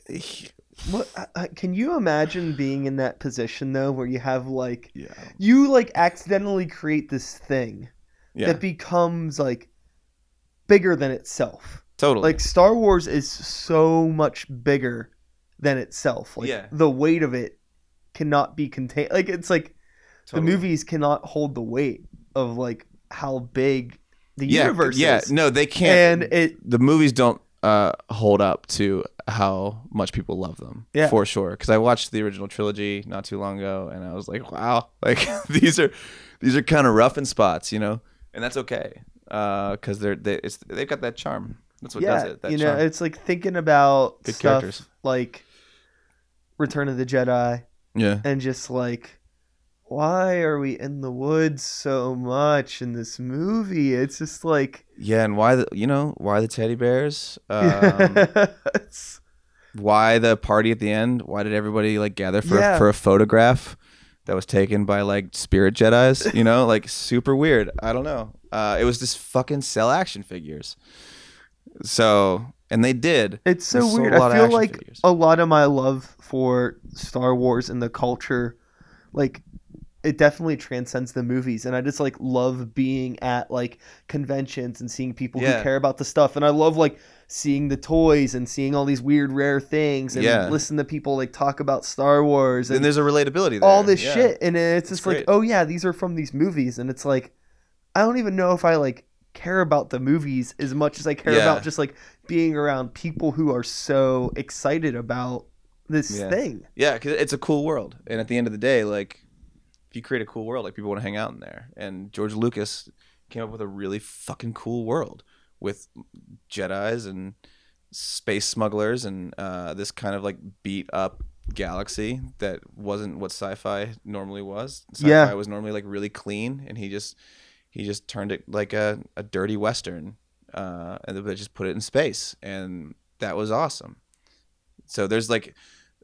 he- what uh, uh, can you imagine being in that position though, where you have like yeah. you like accidentally create this thing Yeah. that becomes like bigger than itself. Totally. Like Star Wars is so much bigger than itself. Like Yeah. the weight of it cannot be contained. Like it's like Totally. the movies cannot hold the weight of like how big the yeah, universe yeah, is. Yeah, no, they can't. and it the movies don't uh, hold up to how much people love them. Yeah. for sure. Because I watched the original trilogy not too long ago, and I was like, wow, like these are these are kind of rough in spots, you know, and that's okay because they're they, it's they've got that charm. That's what yeah, does it. That you know, charm. it's like thinking about Good stuff characters. like Return of the Jedi yeah, and just like why are we in the woods so much in this movie? It's just like yeah, and why the you know why the teddy bears? Um, why the party at the end? Why did everybody like gather for Yeah. a, for a photograph that was taken by like spirit Jedi's? You know, like super weird. I don't know. Uh, it was just fucking sell action figures. So and they did. It's so weird. I feel like figures. a lot of my love for Star Wars and the culture, like it definitely transcends the movies and i just like love being at like conventions and seeing people Yeah. who care about the stuff and i love like seeing the toys and seeing all these weird rare things and Yeah. listen to people like talk about star wars And and there's a relatability there. all this Yeah. shit and it's just like great. oh yeah these are from these movies and it's like i don't even know if i like care about the movies as much as i care Yeah. about just like being around people who are so excited about this Yeah. thing Yeah, because it's a cool world, and at the end of the day, like if you create a cool world, like people want to hang out in there. And George Lucas came up with a really fucking cool world with Jedi's and space smugglers and uh, this kind of like beat up galaxy that wasn't what sci-fi normally was. Sci-fi Yeah. was normally like really clean, and he just he just turned it like a, a dirty western, uh, and then just put it in space, and that was awesome. So there's like,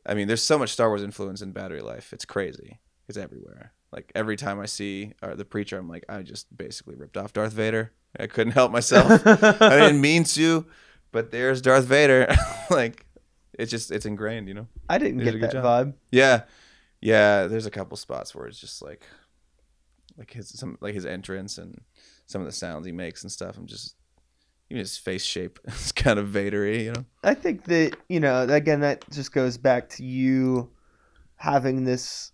I mean, there's so much Star Wars influence in Battery Life. It's crazy. It's everywhere. Like every time I see uh, the preacher, I'm like, I just basically ripped off Darth Vader. I couldn't help myself. I didn't mean to, but there's Darth Vader. like, it's just it's ingrained, you know. i didn't They get a good that job. vibe Yeah, yeah. There's a couple spots where it's just like, like his some like his entrance and some of the sounds he makes and stuff. I'm just even his face shape is kind of Vadery, you know. I think that you know again that just goes back to you having this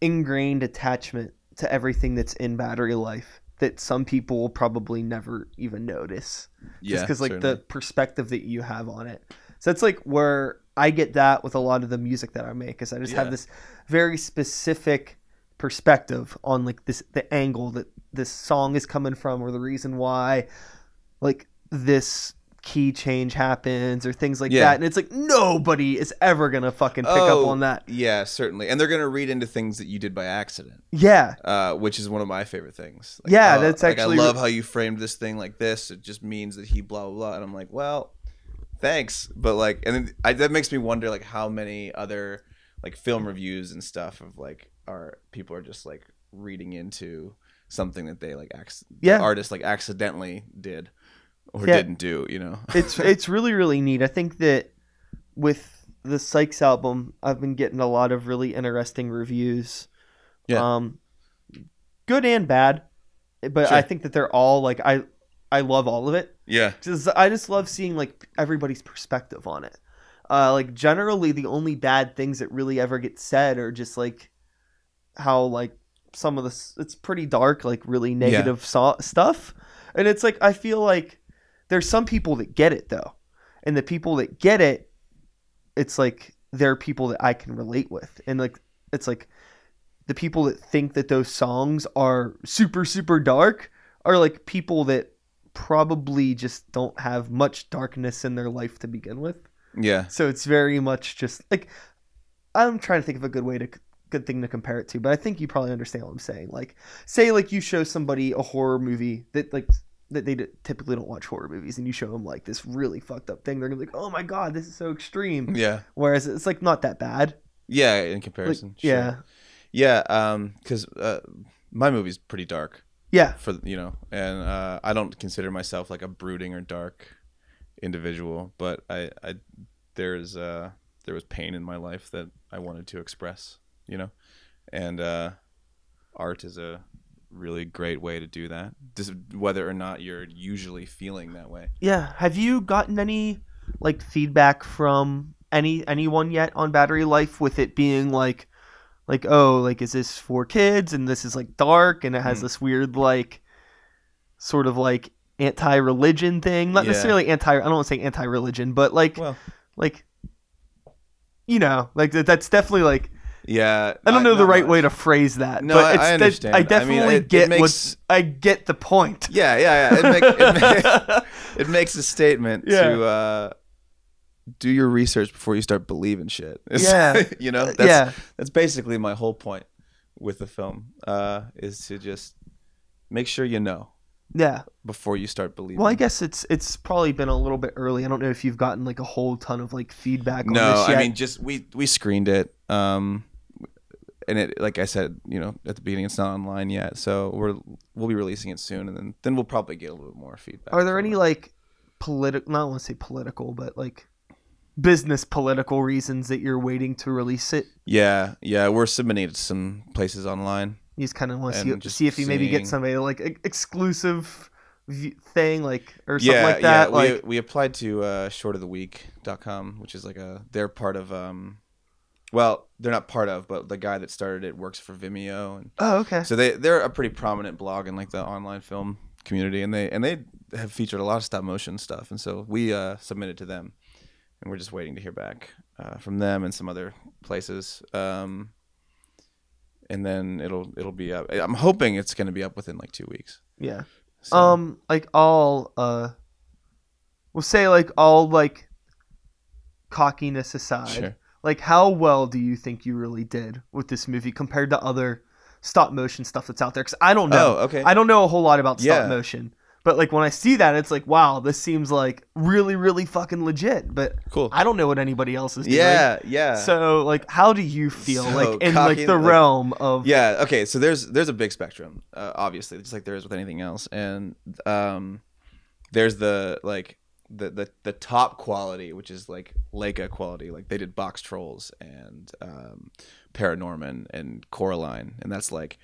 ingrained attachment to everything that's in battery life that some people will probably never even notice just because like the perspective that you have on it so it's like where i get that with a lot of the music that i make is i just have this very specific perspective on like this the angle that this song is coming from or the reason why like this key change happens or things like Yeah. that and it's like nobody is ever gonna fucking pick up Oh, on that Yeah, certainly. And they're gonna read into things that you did by accident, yeah uh, which is one of my favorite things. Like, Yeah, oh, that's like, actually- I love how you framed this thing like this. It just means that he blah blah blah. And I'm like, well, thanks, but like, and then I, that makes me wonder like how many other like film reviews and stuff of like are people are just like reading into something that they like acc- the artist like accidentally did or Yeah. didn't do. You know? it's it's really really neat. I think that with the Sykes album, I've been getting a lot of really interesting reviews. Yeah. Um, good and bad, but Sure. I think that they're all like I I love all of it. yeah. Just I just love seeing like everybody's perspective on it. Uh, like generally, the only bad things that really ever get said are just like how like some of this it's pretty dark, like really negative so- stuff, and it's like I feel like there's some people that get it though, and the people that get it, it's like they're people that I can relate with, and like it's like the people that think that those songs are super super dark are like people that probably just don't have much darkness in their life to begin with. Yeah. So it's very much just like I'm trying to think of a good way to good thing to compare it to, but I think you probably understand what I'm saying. Like say like you show somebody a horror movie that like that they d- typically don't watch horror movies and you show them like this really fucked up thing they're to be like, "Oh my god, this is so extreme." Yeah. Whereas it's like not that bad. Yeah. In Like, comparison. sure. yeah. Yeah, um, because uh, my movie's pretty dark Yeah. for you know, and uh, I don't consider myself like a brooding or dark individual, but I, I there's uh, there was pain in my life that I wanted to express, you know, and uh, art is a really great way to do that, just whether or not you're usually feeling that way. Yeah. Have you gotten any like feedback from any anyone yet on battery life with it being like like oh like is this for kids and this is like dark and it has Hmm. this weird like sort of like anti-religion thing not Yeah. necessarily anti i don't want to say anti-religion but like Well, like you know like that's definitely like yeah, i don't know not the right way to phrase that No, but I- it's I understand. i I mean, definitely it- it get makes- what i get the point Yeah, yeah, yeah. It, make, it, make, it makes a statement Yeah. to uh, do your research before you start believing shit. It's- Yeah. you know, that's, yeah that's basically my whole point with the film uh, is to just make sure you know yeah before you start believing. Well, I guess it's it's probably been a little bit early. I don't know if you've gotten like a whole ton of like feedback. on no, this yet. I mean just we we screened it, um, and it like I said, you know, at the beginning, it's not online yet, so we're we'll be releasing it soon, and then then we'll probably get a little bit more feedback. are there any it. like political? Not want to say political, but like business political reasons that you're waiting to release it. Yeah, yeah, we're submitting it to some places online. You just kind of want to see, see if you maybe get somebody like exclusive thing, like or something yeah, like that. yeah. like we we applied to uh, shortoftheweek.com, which is like a they're part of um, well, they're not part of, but the guy that started it works for Vimeo, and oh, okay. so they they're a pretty prominent blog in like the online film community, and they and they have featured a lot of stop motion stuff, and so we uh, submitted to them, and we're just waiting to hear back uh, from them and some other places. Um, and then it'll it'll be up. I'm hoping it's going to be up within like two weeks. Yeah. So, Um, like all uh, we'll say like all like cockiness aside, sure. Like how well do you think you really did with this movie compared to other stop motion stuff that's out there? Because I don't know. Oh, okay. I don't know a whole lot about stop Yeah. motion. But like when I see that, it's like, wow, this seems like really, really fucking legit. But cool. I don't know what anybody else is doing. Yeah, yeah. So like, how do you feel So like in cocky, like the like- realm of yeah okay so there's there's a big spectrum uh, obviously just like there is with anything else and um there's the like the, the the top quality which is like Laika quality like they did Boxtrolls and um paranorman and coraline and that's like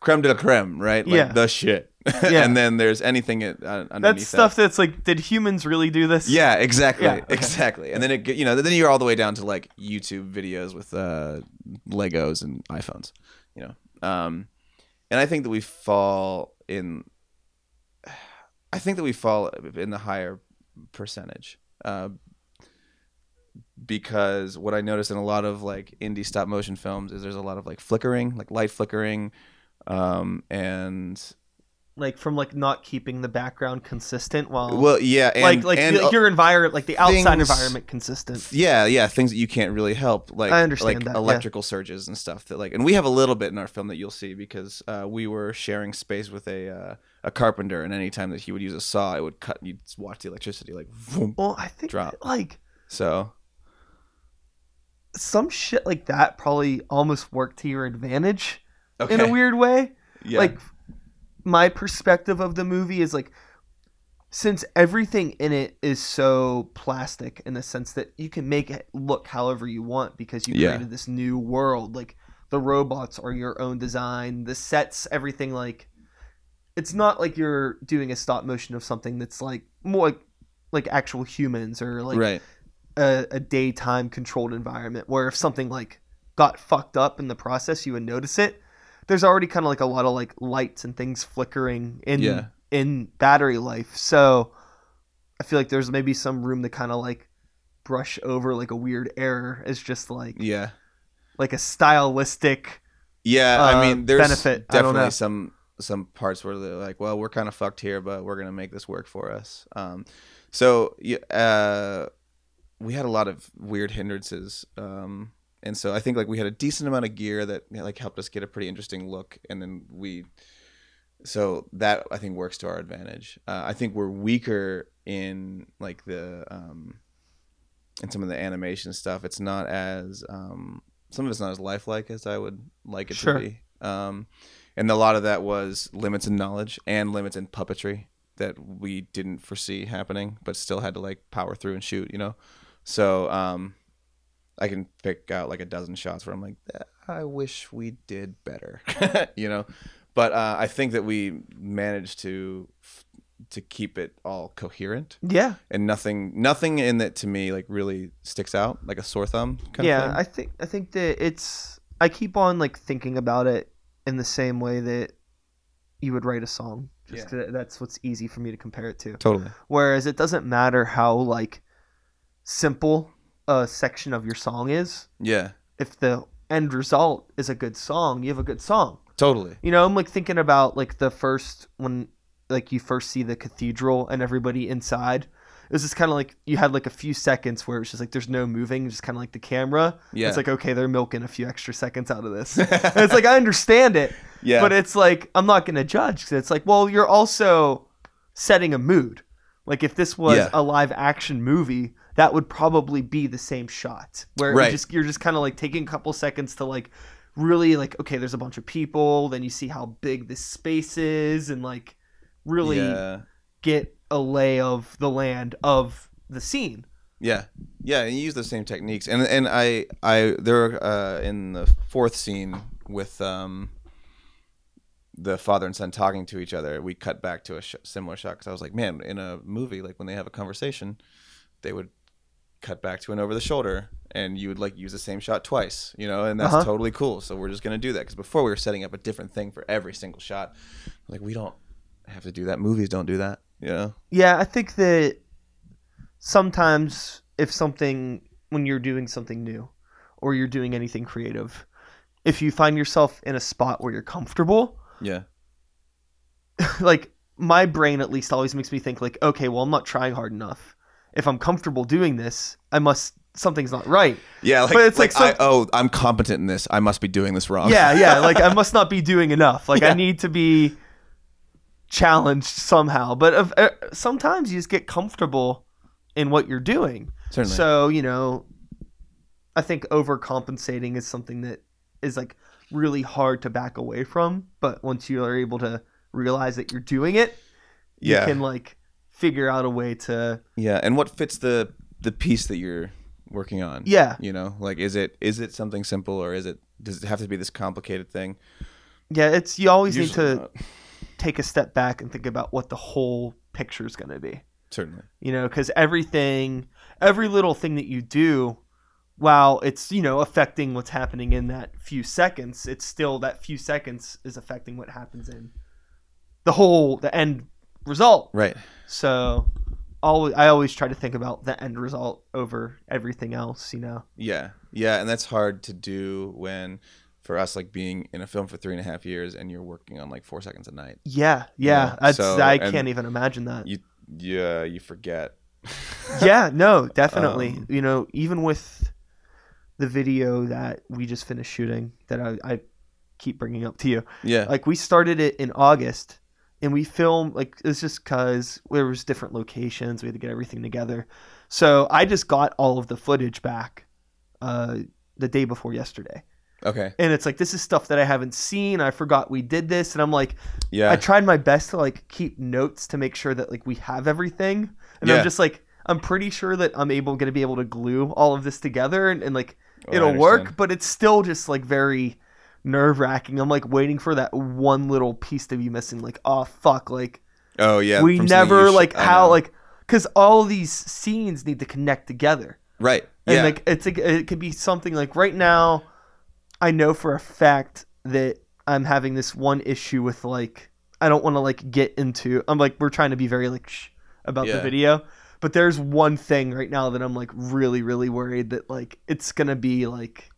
creme de la creme right like Yeah. the shit Yeah. and then there's anything at, uh, underneath that's that. stuff that's like, did humans really do this? Yeah, exactly, Yeah, okay. exactly. And then it, you know, then you're all the way down to like YouTube videos with uh, Legos and iPhones, you know. Um, and I think that we fall in. I think that we fall in the higher percentage, uh, because what I noticed in a lot of like indie stop motion films is there's a lot of like flickering, like light flickering, um, and like from like not keeping the background consistent while well, yeah, and, like like, and, like your environment, like the outside things- environment consistent. Yeah, yeah, things that you can't really help, like I understand like that, yeah. electrical surges and stuff. That like, and we have a little bit in our film that you'll see because uh, we were sharing space with a uh, a carpenter, and anytime that he would use a saw, it would cut. and You'd watch the electricity like, vroom. Well, I think Drop. like so some shit like that probably almost worked to your advantage okay, in a weird way. yeah, Like my perspective of the movie is like since everything in it is so plastic in the sense that you can make it look however you want because you Yeah. created this new world like the robots are your own design the sets everything like it's not like you're doing a stop motion of something that's like more like, like actual humans or like right, a, a daytime controlled environment where if something like got fucked up in the process you would notice it there's already kind of like a lot of like lights and things flickering in Yeah. in battery life so i feel like there's maybe some room to kind of like brush over like a weird error as just like yeah, like a stylistic yeah. uh, I mean, there's benefit. I don't know. definitely some some parts where they're like, well, we're kind of fucked here, but we're gonna make this work for us. Um, so uh, we had a lot of weird hindrances. Um, and so I think like we had a decent amount of gear that like helped us get a pretty interesting look, and then we, so that I think works to our advantage. Uh, I think we're weaker in like the um, in some of the animation stuff. It's not as um, some of it's not as lifelike as I would like it Sure. to be. Um, and a lot of that was limits in knowledge and limits in puppetry that we didn't foresee happening, but still had to like power through and shoot. You know, so um, I can pick out like a dozen shots where I'm like, "Eh, I wish we did better, you know. But uh, I think that we managed to to keep it all coherent yeah and nothing nothing in it to me like really sticks out like a sore thumb kind yeah of thing. i think i think that it's i keep on like thinking about it in the same way that you would write a song just Yeah. 'cause that's what's easy for me to compare it to totally. whereas it doesn't matter how like simple a section of your song is Yeah, if the end result is a good song you have a good song totally. you know i'm like thinking about like the first when like you first see the cathedral and everybody inside it was just kind of like you had like a few seconds where it was just like there's no moving just kind of like the camera. Yeah, it's like okay they're milking a few extra seconds out of this. It's like i understand it yeah, but it's like i'm not gonna judge because it's like well you're also setting a mood. Like if this was Yeah. a live action movie that would probably be the same shot where Right. just you're just kind of like taking a couple seconds to like really like okay there's a bunch of people then you see how big this space is and like really yeah, get a lay of the land of the scene yeah, Yeah, and you use the same techniques, and and I I there uh, in the fourth scene with um the father and son talking to each other, we cut back to a sh- similar shot because I was like, man, in a movie like when they have a conversation, they would cut back to an over the shoulder and you would like use the same shot twice, you know, and that's Uh-huh. totally cool. So we're just gonna do that because before we were setting up a different thing for every single shot. Like we don't have to do that. Movies don't do that, know. Yeah, I think that sometimes if something when you're doing something new or you're doing anything creative, if you find yourself in a spot where you're comfortable, Yeah, like my brain at least always makes me think like, okay, well I'm not trying hard enough. If I'm comfortable doing this, I must something's not right. yeah. Like, But it's like I, some- oh, I'm competent in this. I must be doing this wrong. Yeah, yeah, like I must not be doing enough. Like I need to be challenged somehow. But of, uh, sometimes you just get comfortable in what you're doing. certainly. So, you know, I think overcompensating is something that is like really hard to back away from. But once you are able to realize that you're doing it, yeah, you can like figure out a way to, yeah. And what fits the the piece that you're working on? yeah, You know, like is it is it something simple or is it does it have to be this complicated thing? yeah. It's you always Usually need to not. Take a step back and think about what the whole picture is going to be. certainly. you know because everything every little thing that you do while it's you know affecting what's happening in that few seconds it's still that few seconds is affecting what happens in the whole the end result Right. so always i always try to think about the end result over everything else you know Yeah, yeah, and that's hard to do when, for us, like being in a film for three and a half years and you're working on like four seconds a night. yeah yeah. Yeah, that's so- i can't even imagine that. You, yeah, you forget. yeah no definitely. Um, you know even with the video that we just finished shooting that i, I keep bringing up to you Yeah, like we started it in August and we filmed like it's just cuz there was different locations we had to get everything together. So I just got all of the footage back uh the day before yesterday okay, and it's like this is stuff that I haven't seen I forgot we did this and I'm like yeah, I tried my best to like keep notes to make sure that like we have everything and Yeah. I'm just like I'm pretty sure that I'm able going to be able to glue all of this together and, and like Oh, it'll work, but it's still just like very nerve wracking. I'm like waiting for that one little piece to be missing. Like, oh fuck, like Oh yeah, we never like how like because all these scenes need to connect together, right. and Yeah, like it's a, it could be something like right now. I know for a fact that I'm having this one issue with like I don't want to like get into. I'm like we're trying to be very like shh about the video. But there's one thing right now that I'm like really, really worried that like it's gonna be like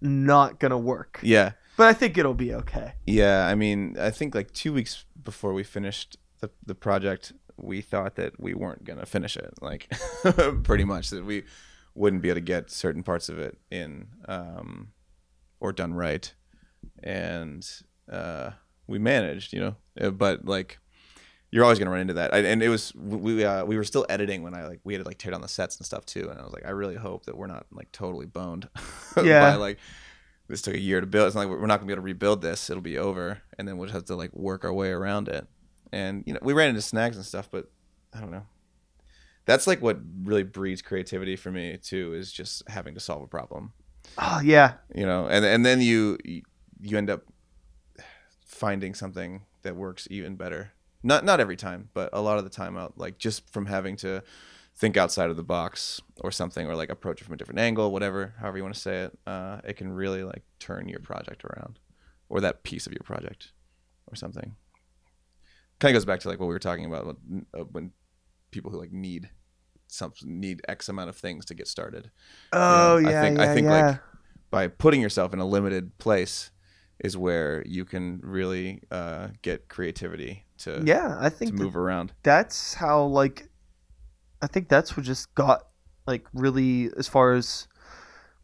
not gonna work. yeah, But I think it'll be okay. yeah. I mean, I think like two weeks before we finished the the project, we thought that we weren't gonna finish it. Like, pretty much that we wouldn't be able to get certain parts of it in um, or done right, and uh, we managed, you know. Uh, But like, you're always gonna run into that. I, and it was we uh, we were still editing when I like we had to like tear down the sets and stuff too. And I was like, I really hope that we're not like totally boned. Yeah. by, like this took a year to build. It's not like we're not gonna be able to rebuild this. It'll be over, and then we'll just have to like work our way around it. And you know, we ran into snags and stuff, but I don't know. That's like what really breeds creativity for me too. Is just having to solve a problem Oh yeah. you know and and then you you end up finding something that works even better not not every time but a lot of the time out like just from having to think outside of the box or something or like approach it from a different angle whatever however you want to say it uh, it can really like turn your project around or that piece of your project or something kind of goes back to like what we were talking about when- uh, when people who like need some need x amount of things to get started Oh Yeah, I yeah. think- I think, yeah. like, by putting yourself in a limited place is where you can really uh, get creativity to yeah, I think move around. that's how like I think that's what just got like really as far as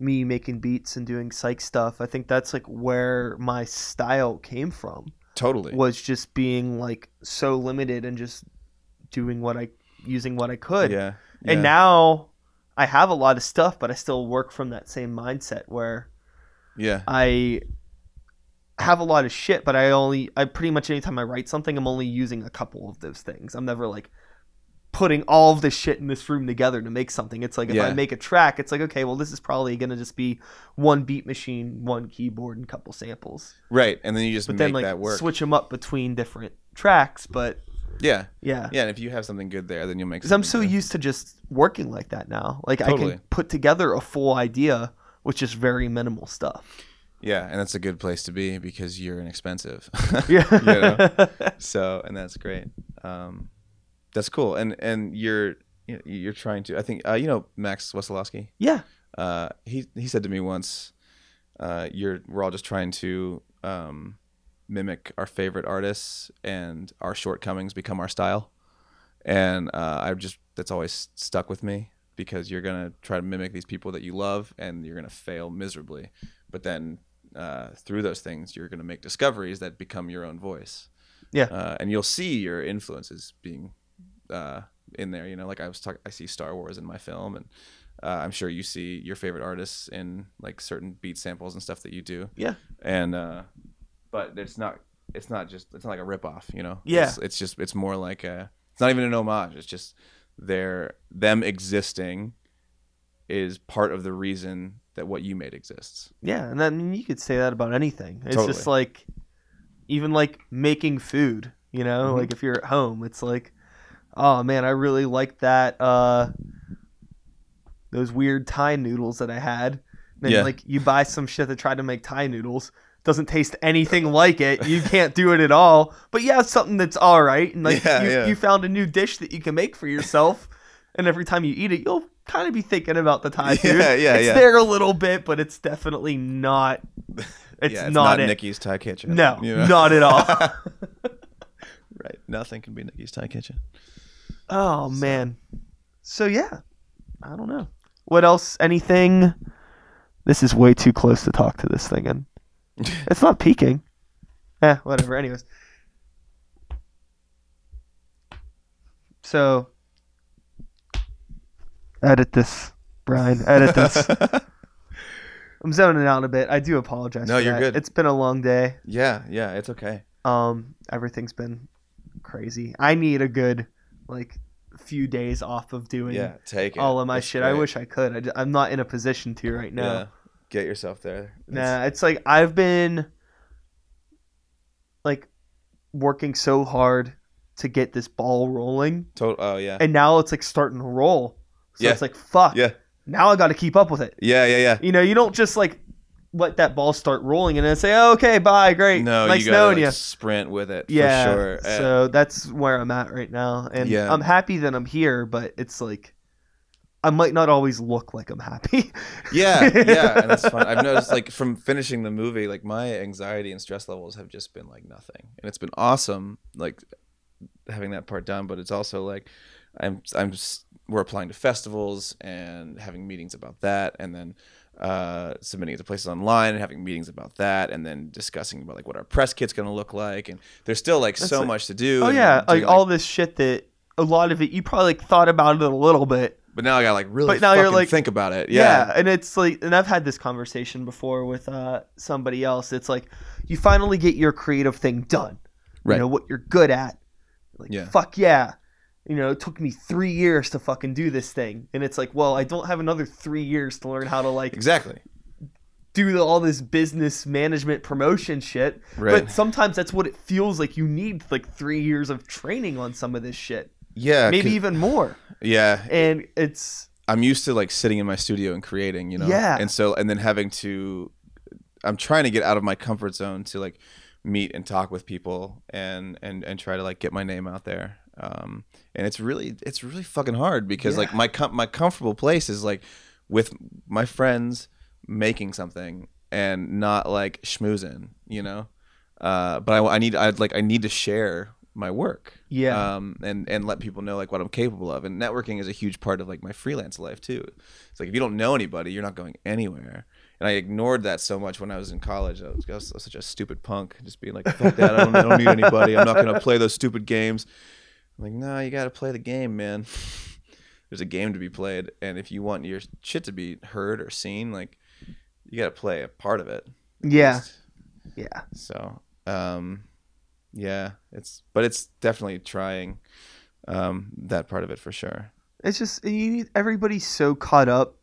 me making beats and doing psych stuff. I think that's like where my style came from. Totally. was just being like so limited and just doing what I using what I could. Yeah. And now I have a lot of stuff, but I still work from that same mindset where yeah. I have a lot of shit, but I only I pretty much anytime I write something, I'm only using a couple of those things. I'm never like putting all of this shit in this room together to make something. It's like if I make a track, it's like okay, well this is probably gonna just be one beat machine, one keyboard, and a couple samples. right, and then you just But make then like that work. switch them up between different tracks. But yeah, yeah, yeah. And if you have something good there, then you'll make. It. Because I'm so good. used to just working like that now. Like I can put together a full idea with just very minimal stuff. Yeah, and that's a good place to be because you're inexpensive. Yeah. You know? so and that's great. Um, that's cool. And and you're you're trying to. I think uh, you know Max Wesolowski. yeah. Uh, he he said to me once, uh, "You're we're all just trying to um, mimic our favorite artists, and our shortcomings become our style." And uh, I've just that's always stuck with me because you're gonna try to mimic these people that you love, and you're gonna fail miserably. But then uh, through those things, you're gonna make discoveries that become your own voice. Yeah. uh, and you'll see your influences being uh, in there. You know, like I was talking, I see Star Wars in my film, and uh, I'm sure you see your favorite artists in like certain beat samples and stuff that you do. Yeah. And uh, but it's not, it's not just, it's not like a rip off. You know. Yeah. It's, it's just, it's more like a, it's not even an homage. It's just their them existing is part of the reason that what you made exists. Yeah, and then you could say that about anything. It's Totally. just like even like making food, you know, Mhm. like if you're at home, it's like oh man, I really like that uh those weird Thai noodles that I had. And Yeah. like you buy some shit that tried to make Thai noodles, doesn't taste anything like it. You can't do it at all. But yeah, something that's all right. And like Yeah, you, yeah. you found a new dish that you can make for yourself. and every time you eat it, you'll kind of be thinking about the Thai food. Yeah, yeah, it's yeah. there a little bit, but it's definitely not. It's, yeah, it's not, not. Nicky's Thai Kitchen. No, you know? not at all. right. Nothing can be Nicky's Thai Kitchen. oh man. So yeah, I don't know. What else? Anything? This is way too close to talk to this thing, and it's not peaking. Eh, whatever. Anyways. So, edit this, Brian. Edit this. I'm zoning out a bit. I do apologize. No, you're that. good. It's been a long day. yeah, yeah, it's okay. Um, everything's been crazy. I need a good like few days off of doing Yeah, take it. all of my shit. I wish I could. I, am not in a position to right now. Yeah. Get yourself there. Nah, it's like I've been like working so hard to get this ball rolling, Total, oh yeah. and now it's like starting to roll. So Yeah. it's like fuck. Yeah. Now I got to keep up with it. Yeah, yeah, yeah. You know, you don't just like let that ball start rolling and then say, oh, "Okay, bye, great, No, nice you gotta like, you." sprint with it yeah for sure. So that's where i'm at right now and Yeah. i'm happy that i'm here but it's like i might not always look like i'm happy yeah, yeah, and that's fun. I've noticed like from finishing the movie, like my anxiety and stress levels have just been like nothing, and it's been awesome, like having that part done. But it's also like I'm I'm s- we're applying to festivals and having meetings about that, and then uh, submitting it to places online and having meetings about that, and then discussing about like what our press kit's going to look like, and there's still like That's so like- much to do. oh yeah doing, like all this shit that a lot of it you probably like thought about it a little bit But now I got like really But now you're like- think about it. yeah. Yeah. and it's like and i've had this conversation before with uh somebody else it's like you finally get your creative thing done Right. you know what you're good at like Yeah. fuck yeah you know it took me three years to fucking do this thing and it's like well i don't have another three years to learn how to like Exactly. do all this business management promotion shit. Right. But sometimes that's what it feels like. You need like three years of training on some of this shit, Yeah. maybe even more. Yeah. And it's I'm used to like sitting in my studio and creating, you know. Yeah. And so and then having to I'm trying to get out of my comfort zone to like meet and talk with people and and and try to like get my name out there. Um and it's really it's really fucking hard because like my com- my comfortable place is like with my friends making something and not like schmoozing, you know. Uh but I, I need I'd like I need to share my work yeah, um, and and let people know like what I'm capable of. And networking is a huge part of like my freelance life too. It's like if you don't know anybody, you're not going anywhere. And I ignored that so much when I was in college. I was, I was such a stupid punk, just being like, "Fuck that! I don't, I don't need anybody. I'm not gonna play those stupid games." I'm like, no, you gotta play the game, man. There's a game to be played, and if you want your shit to be heard or seen, like, you gotta play a part of it. yeah, yeah. So, um, yeah, it's but it's definitely trying. um, that part of it for sure. It's just you need everybody's so caught up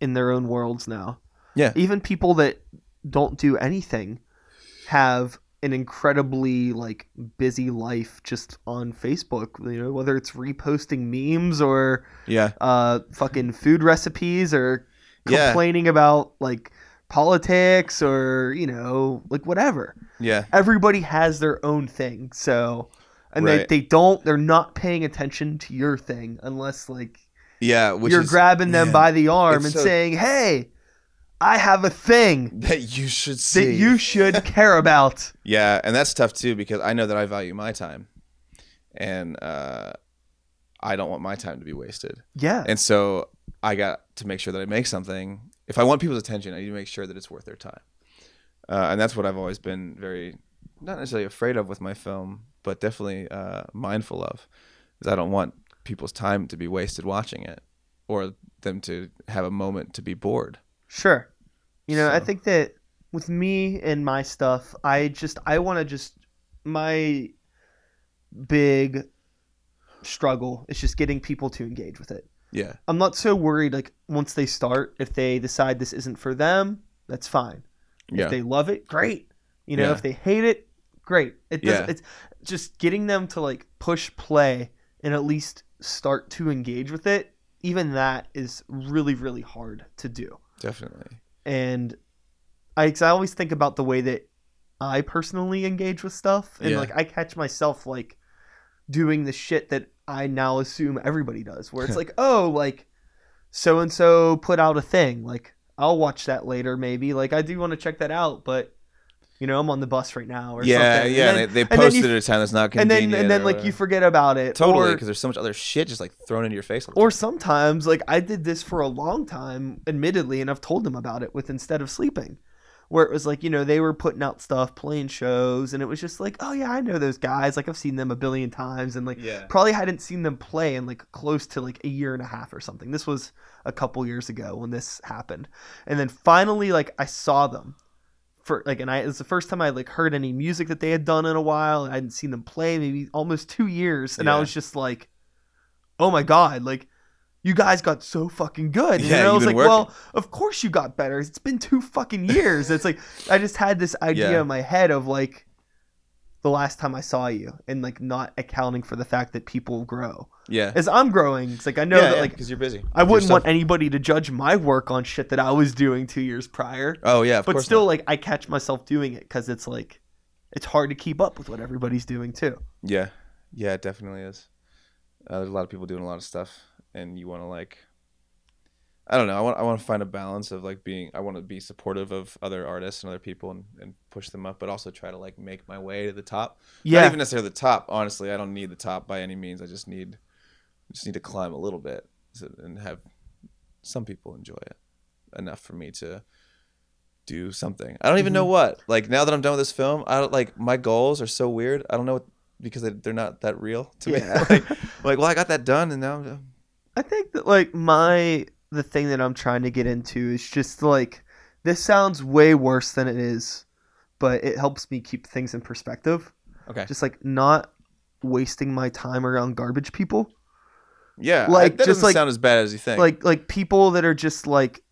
in their own worlds now. Yeah. Even people that don't do anything have an incredibly like busy life just on Facebook, you know, whether it's reposting memes or Yeah, uh fucking food recipes or Yeah. complaining about like politics or, you know, like whatever. yeah, Everybody has their own thing. So and Right. they, they don't they're not paying attention to your thing unless like yeah. Which you're is, grabbing them man, by the arm it's and so- saying, "Hey, I have a thing that you should see. that you should care about." Yeah, and that's tough too because I know that I value my time, and uh, I don't want my time to be wasted. Yeah, And so I got to make sure that I make something. If I want people's attention, I need to make sure that it's worth their time. Uh, and that's what I've always been very, not necessarily afraid of with my film, but definitely uh, mindful of. Is I don't want people's time to be wasted watching it, or them to have a moment to be bored. sure. You know, I think that with me and my stuff, I just I want to just my big struggle is just getting people to engage with it. Yeah, I'm not so worried like once they start if they decide this isn't for them, that's fine. yeah, If they love it, great. You know, Yeah. if they hate it, great. It does Yeah. it's just getting them to like push play and at least start to engage with it. Even that is really really hard to do. definitely. And I 'cause I always think about the way that I personally engage with stuff and Yeah. like I catch myself like doing the shit that I now assume everybody does where it's like, "Oh, like so and so put out a thing. Like I'll watch that later maybe. Like I do want to check that out, but you know, I'm on the bus right now or Yeah, something. yeah. And then, they, they posted you- at a time that's not convenient, and then and then like you forget about it. totally because there's so much other shit just like thrown into your face. Or sometimes like I did this for a long time, admittedly, and I've told them about it with instead of sleeping. Where it was like, you know, they were putting out stuff, playing shows, and it was just like, oh yeah, I know those guys. Like I've seen them a billion times, and like yeah, probably hadn't seen them play in like close to like a year and a half or something. This was a couple years ago when this happened. And then finally like I saw them for like and I it was the first time I like heard any music that they had done in a while and I hadn't seen them play maybe almost 2 years and I was just like oh my god, like you guys got so fucking good. Yeah, and I was like, been well, of course you got better. It's been two fucking years. it's like I just had this idea Yeah. in my head of like the last time I saw you and like not accounting for the fact that people grow. yeah. As I'm growing, it's like I know yeah, that yeah, like because you're busy. I wouldn't want anybody to judge my work on shit that I was doing 2 years prior. Oh yeah, of but still not. like I catch myself doing it cuz it's like it's hard to keep up with what everybody's doing too. Yeah, yeah, it definitely is. Uh, there's a lot of people doing a lot of stuff, and you want to like. I don't know. I want I want to find a balance of like being. I want to be supportive of other artists and other people and, and push them up, but also try to like make my way to the top. Yeah. Not even necessarily the top. Honestly, I don't need the top by any means. I just need, just need to climb a little bit and have some people enjoy it enough for me to do something. I don't even know Mm-hmm. what. Like now that I'm done with this film, I don't like my goals are so weird. I don't know what because they, they're not that real to Yeah. me. like, like, well, I got that done, and now I'm, I think that like my the thing that I'm trying to get into is just like this sounds way worse than it is, but it helps me keep things in perspective. okay. Just like not wasting my time around garbage people. yeah, like, that just doesn't like- sound as bad as you think. Like like people that are just like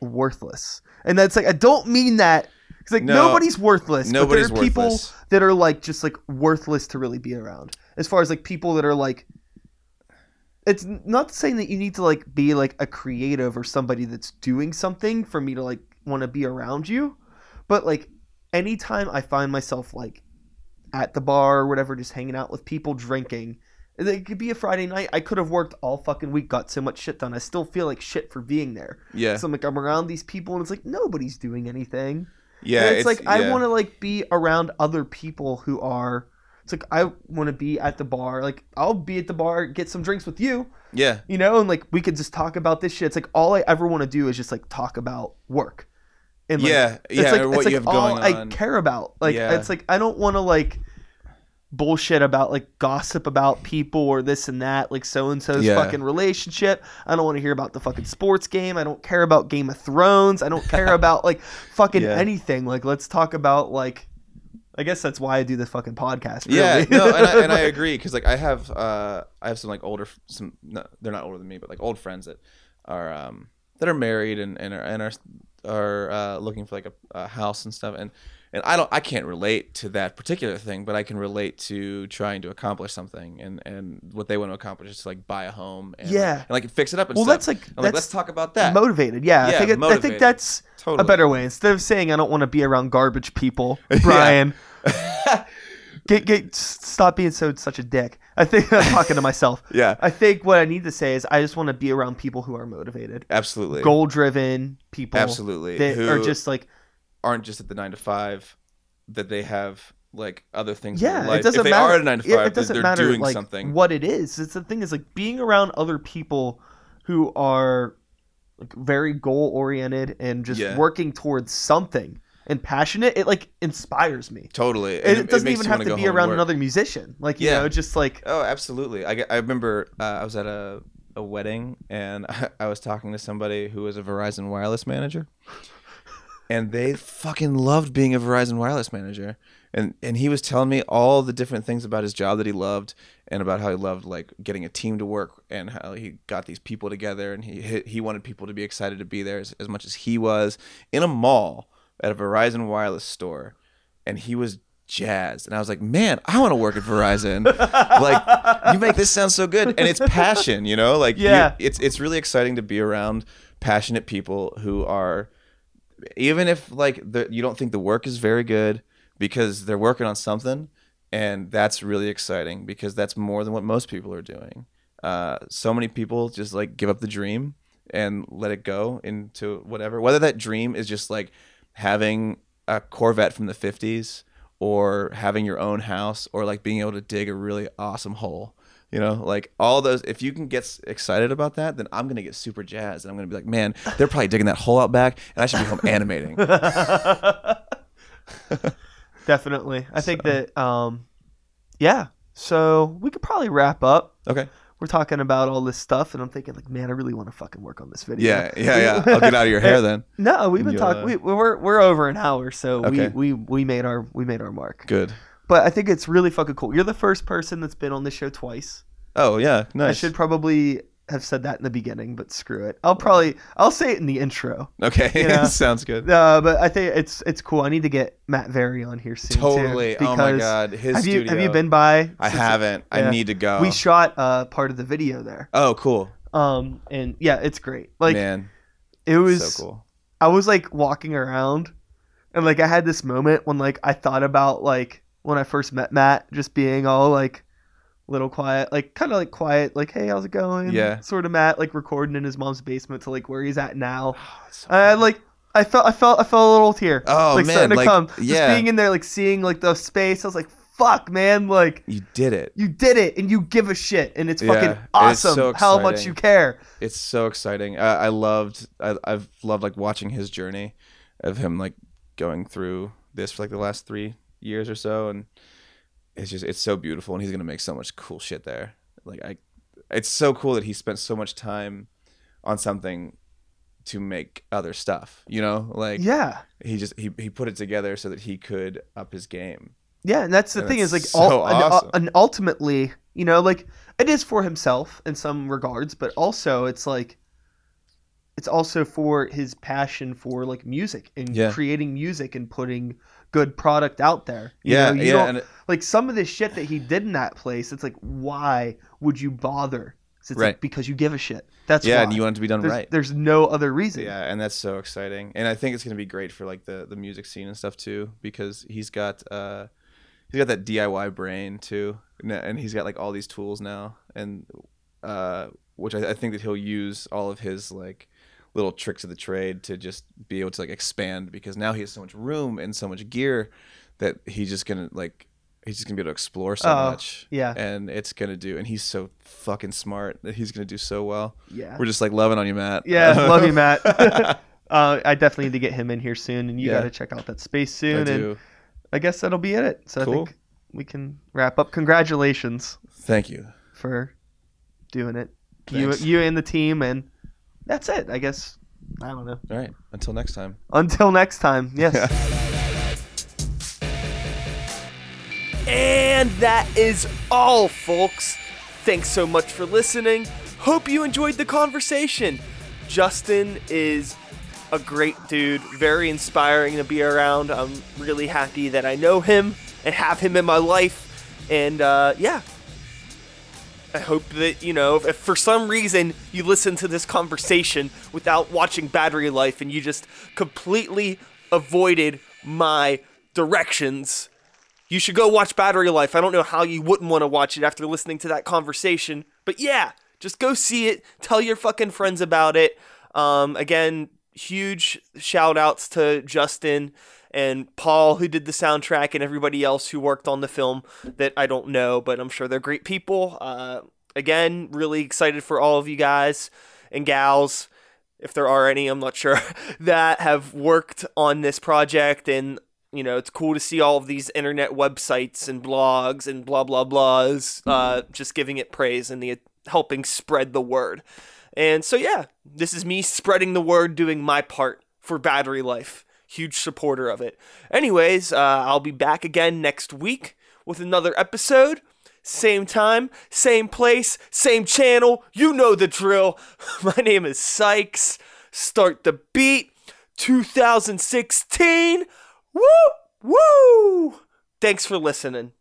worthless. And that's like I don't mean that cuz like No. nobody's worthless, nobody's but there are people that are like just like worthless to really be around. As far as like people that are like it's not saying that you need to like be like a creative or somebody that's doing something for me to like want to be around you, but like anytime I find myself like at the bar or whatever just hanging out with people drinking it could be a Friday night. I could have worked all fucking week, got so much shit done. I still feel like shit for being there. Yeah, So I'm like, I'm around these people, and it's like nobody's doing anything. yeah. And it's, like I want to like be around other people who are. It's like I want to be at the bar. Like I'll be at the bar, get some drinks with you, Yeah, you know, and like we could just talk about this shit. It's like all I ever want to do is just like talk about work. And like, yeah, it's like, or it's what like you have all going I on. care about. Like Yeah. it's like I don't want to like bullshit about like gossip about people or this and that, like so and so's Yeah. fucking relationship. I don't want to hear about the fucking sports game. I don't care about Game of Thrones. I don't care about like fucking Yeah. anything. Like let's talk about like I guess that's why I do this fucking podcast. Yeah, no, and I, and I agree because like I have uh I have some like older some no, they're not older than me but like old friends that are um that are married and and are and are are uh, looking for like a, a house and stuff and and I don't I can't relate to that particular thing but I can relate to trying to accomplish something and and what they want to accomplish is to like buy a home and Yeah. like, and like fix it up and well, stuff. that's like I'm like let's talk about that motivated. Yeah, I think it, I think that's totally a better way. Instead of saying I don't want to be around garbage people, Brian. get get stop being so such a dick. I think I'm talking to myself. yeah I think what I need to say is I just want to be around people who are motivated, absolutely goal driven people. absolutely That Who are just like aren't just at the nine to five that they have like other things in yeah, it doesn't if they matter. are at a nine to it- five, it doesn't they're matter doing like something. what it is. It's the thing is like being around other people who are like very goal oriented and just Yeah. working towards something and passionate. It like inspires me. Totally. It, And doesn't even have wanna be around another musician. Like you Yeah. know, just like Oh, absolutely. I, I remember uh, I was at a, a wedding and I, was talking to somebody who was a Verizon wireless manager. And they fucking loved being a Verizon wireless manager. And and he was telling me all the different things about his job that he loved and about how he loved like getting a team to work and how he got these people together and he he, he wanted people to be excited to be there as, as much as he was in a mall at a Verizon wireless store. And he was jazzed. And I was like, man, I want to work at Verizon. like you make this sound so good and it's passion you know like Yeah. it's it's really exciting to be around passionate people who are even if like the, you don't think the work is very good because they're working on something and that's really exciting because that's more than what most people are doing uh, so many people just like give up the dream and let it go into whatever whether that dream is just like having a corvette from the 50s or having your own house or like being able to dig a really awesome hole you know like all those if you can get excited about that then i'm gonna get super jazzed and i'm gonna be like man they're probably digging that hole out back and i should be home animating definitely. I think that um, yeah. So we could probably wrap up. okay We're talking about all this stuff, and I'm thinking like, man, I really want to fucking work on this video. yeah yeah yeah i'll get out of your hair then No, we've been You'll, talking. We, we're we're over an hour, so Okay. we, we we made our we made our mark. good But I think it's really fucking cool. You're the first person that's been on this show twice. oh yeah nice I should probably have said that in the beginning, but screw it. I'll probably I'll say it in the intro. okay Yeah. sounds good Uh, but I think it's it's cool. I need to get Matt Very on here soon. too, totally oh my god his Have you have you been by? i haven't yeah. i need to go We shot uh, part of the video there. oh cool Um, and yeah, it's great. Like man it was. so cool I was like walking around and like I had this moment when like I thought about like when I first met Matt just being all like little quiet, like kind of like quiet, like hey, how's it going? Yeah. Sort of Matt like recording in his mom's basement to like where he's at now. Oh, so I like I felt I felt I felt a little tear. Oh, like man, starting to like, come. yeah. Just being in there like seeing like the space. I was like, fuck man, like you did it you did it and you give a shit and it's Yeah, fucking it's awesome so how much you care. it's so exciting. I, I loved. I, I've loved like watching his journey, of him like going through this for like the last three years or so, and it's just it's so beautiful, and he's gonna make so much cool shit there. Like I, it's so cool that he spent so much time on something to make other stuff. You know, like Yeah. he just he he put it together so that he could up his game. Yeah, and that's the And thing is like all, so and, uh, awesome. and ultimately, you know, like it is for himself in some regards, but also it's like it's also for his passion for like music and Yeah. creating music and putting good product out there. You Yeah, know, you yeah, it- like some of the shit that he did in that place. It's like, why would you bother? It's like, Right. because you give a shit. That's yeah, why. and you want it to be done there's, right. there's no other reason. Yeah, and that's so exciting, and I think it's gonna be great for like the the music scene and stuff too, because he's got uh he's got that DIY brain too, and- and he's got like all these tools now, and uh which I, I think that he'll use all of his like little tricks of the trade to just be able to like expand because now he has so much room and so much gear that he's just gonna like he's just gonna be able to explore so Oh, much yeah. and it's gonna do and he's so fucking smart that he's gonna do so well Yeah. we're just like loving on you matt Yeah, love you, Matt. uh, I definitely need to get him in here soon, and you Yeah. got to check out that space I soon. And do. I guess that'll be it. So Cool. I think we can wrap up. Congratulations Thank you. for doing it, you you and the team, and that's it. I guess I don't know. All right. Until next time. Until next time. Yes. And that is all, folks. Thanks so much for listening. Hope you enjoyed the conversation. Justin is a great dude, very inspiring to be around. I'm really happy that I know him and have him in my life. And uh, yeah, I hope that, you know, if for some reason you listen to this conversation without watching Battery Life and you just completely avoided my directions, you should go watch Battery Life. I don't know how you wouldn't want to watch it after listening to that conversation, but yeah, just go see it. Tell your fucking friends about it. Um, again, huge shout outs to Justin and Paul, who did the soundtrack, and everybody else who worked on the film that I don't know, but I'm sure they're great people. Uh, again, really excited for all of you guys and gals, if there are any, I'm not sure, that have worked on this project. And, you know, it's cool to see all of these internet websites and blogs and blah, blah, blahs uh, just giving it praise and the helping spread the word. And so, yeah, this is me spreading the word, doing my part for battery life. Huge supporter of it. Anyways, uh, I'll be back again next week with another episode. Same time, same place, same channel. You know the drill. My name is Sykes. Start the beat 2016. Woo! Woo! Thanks for listening.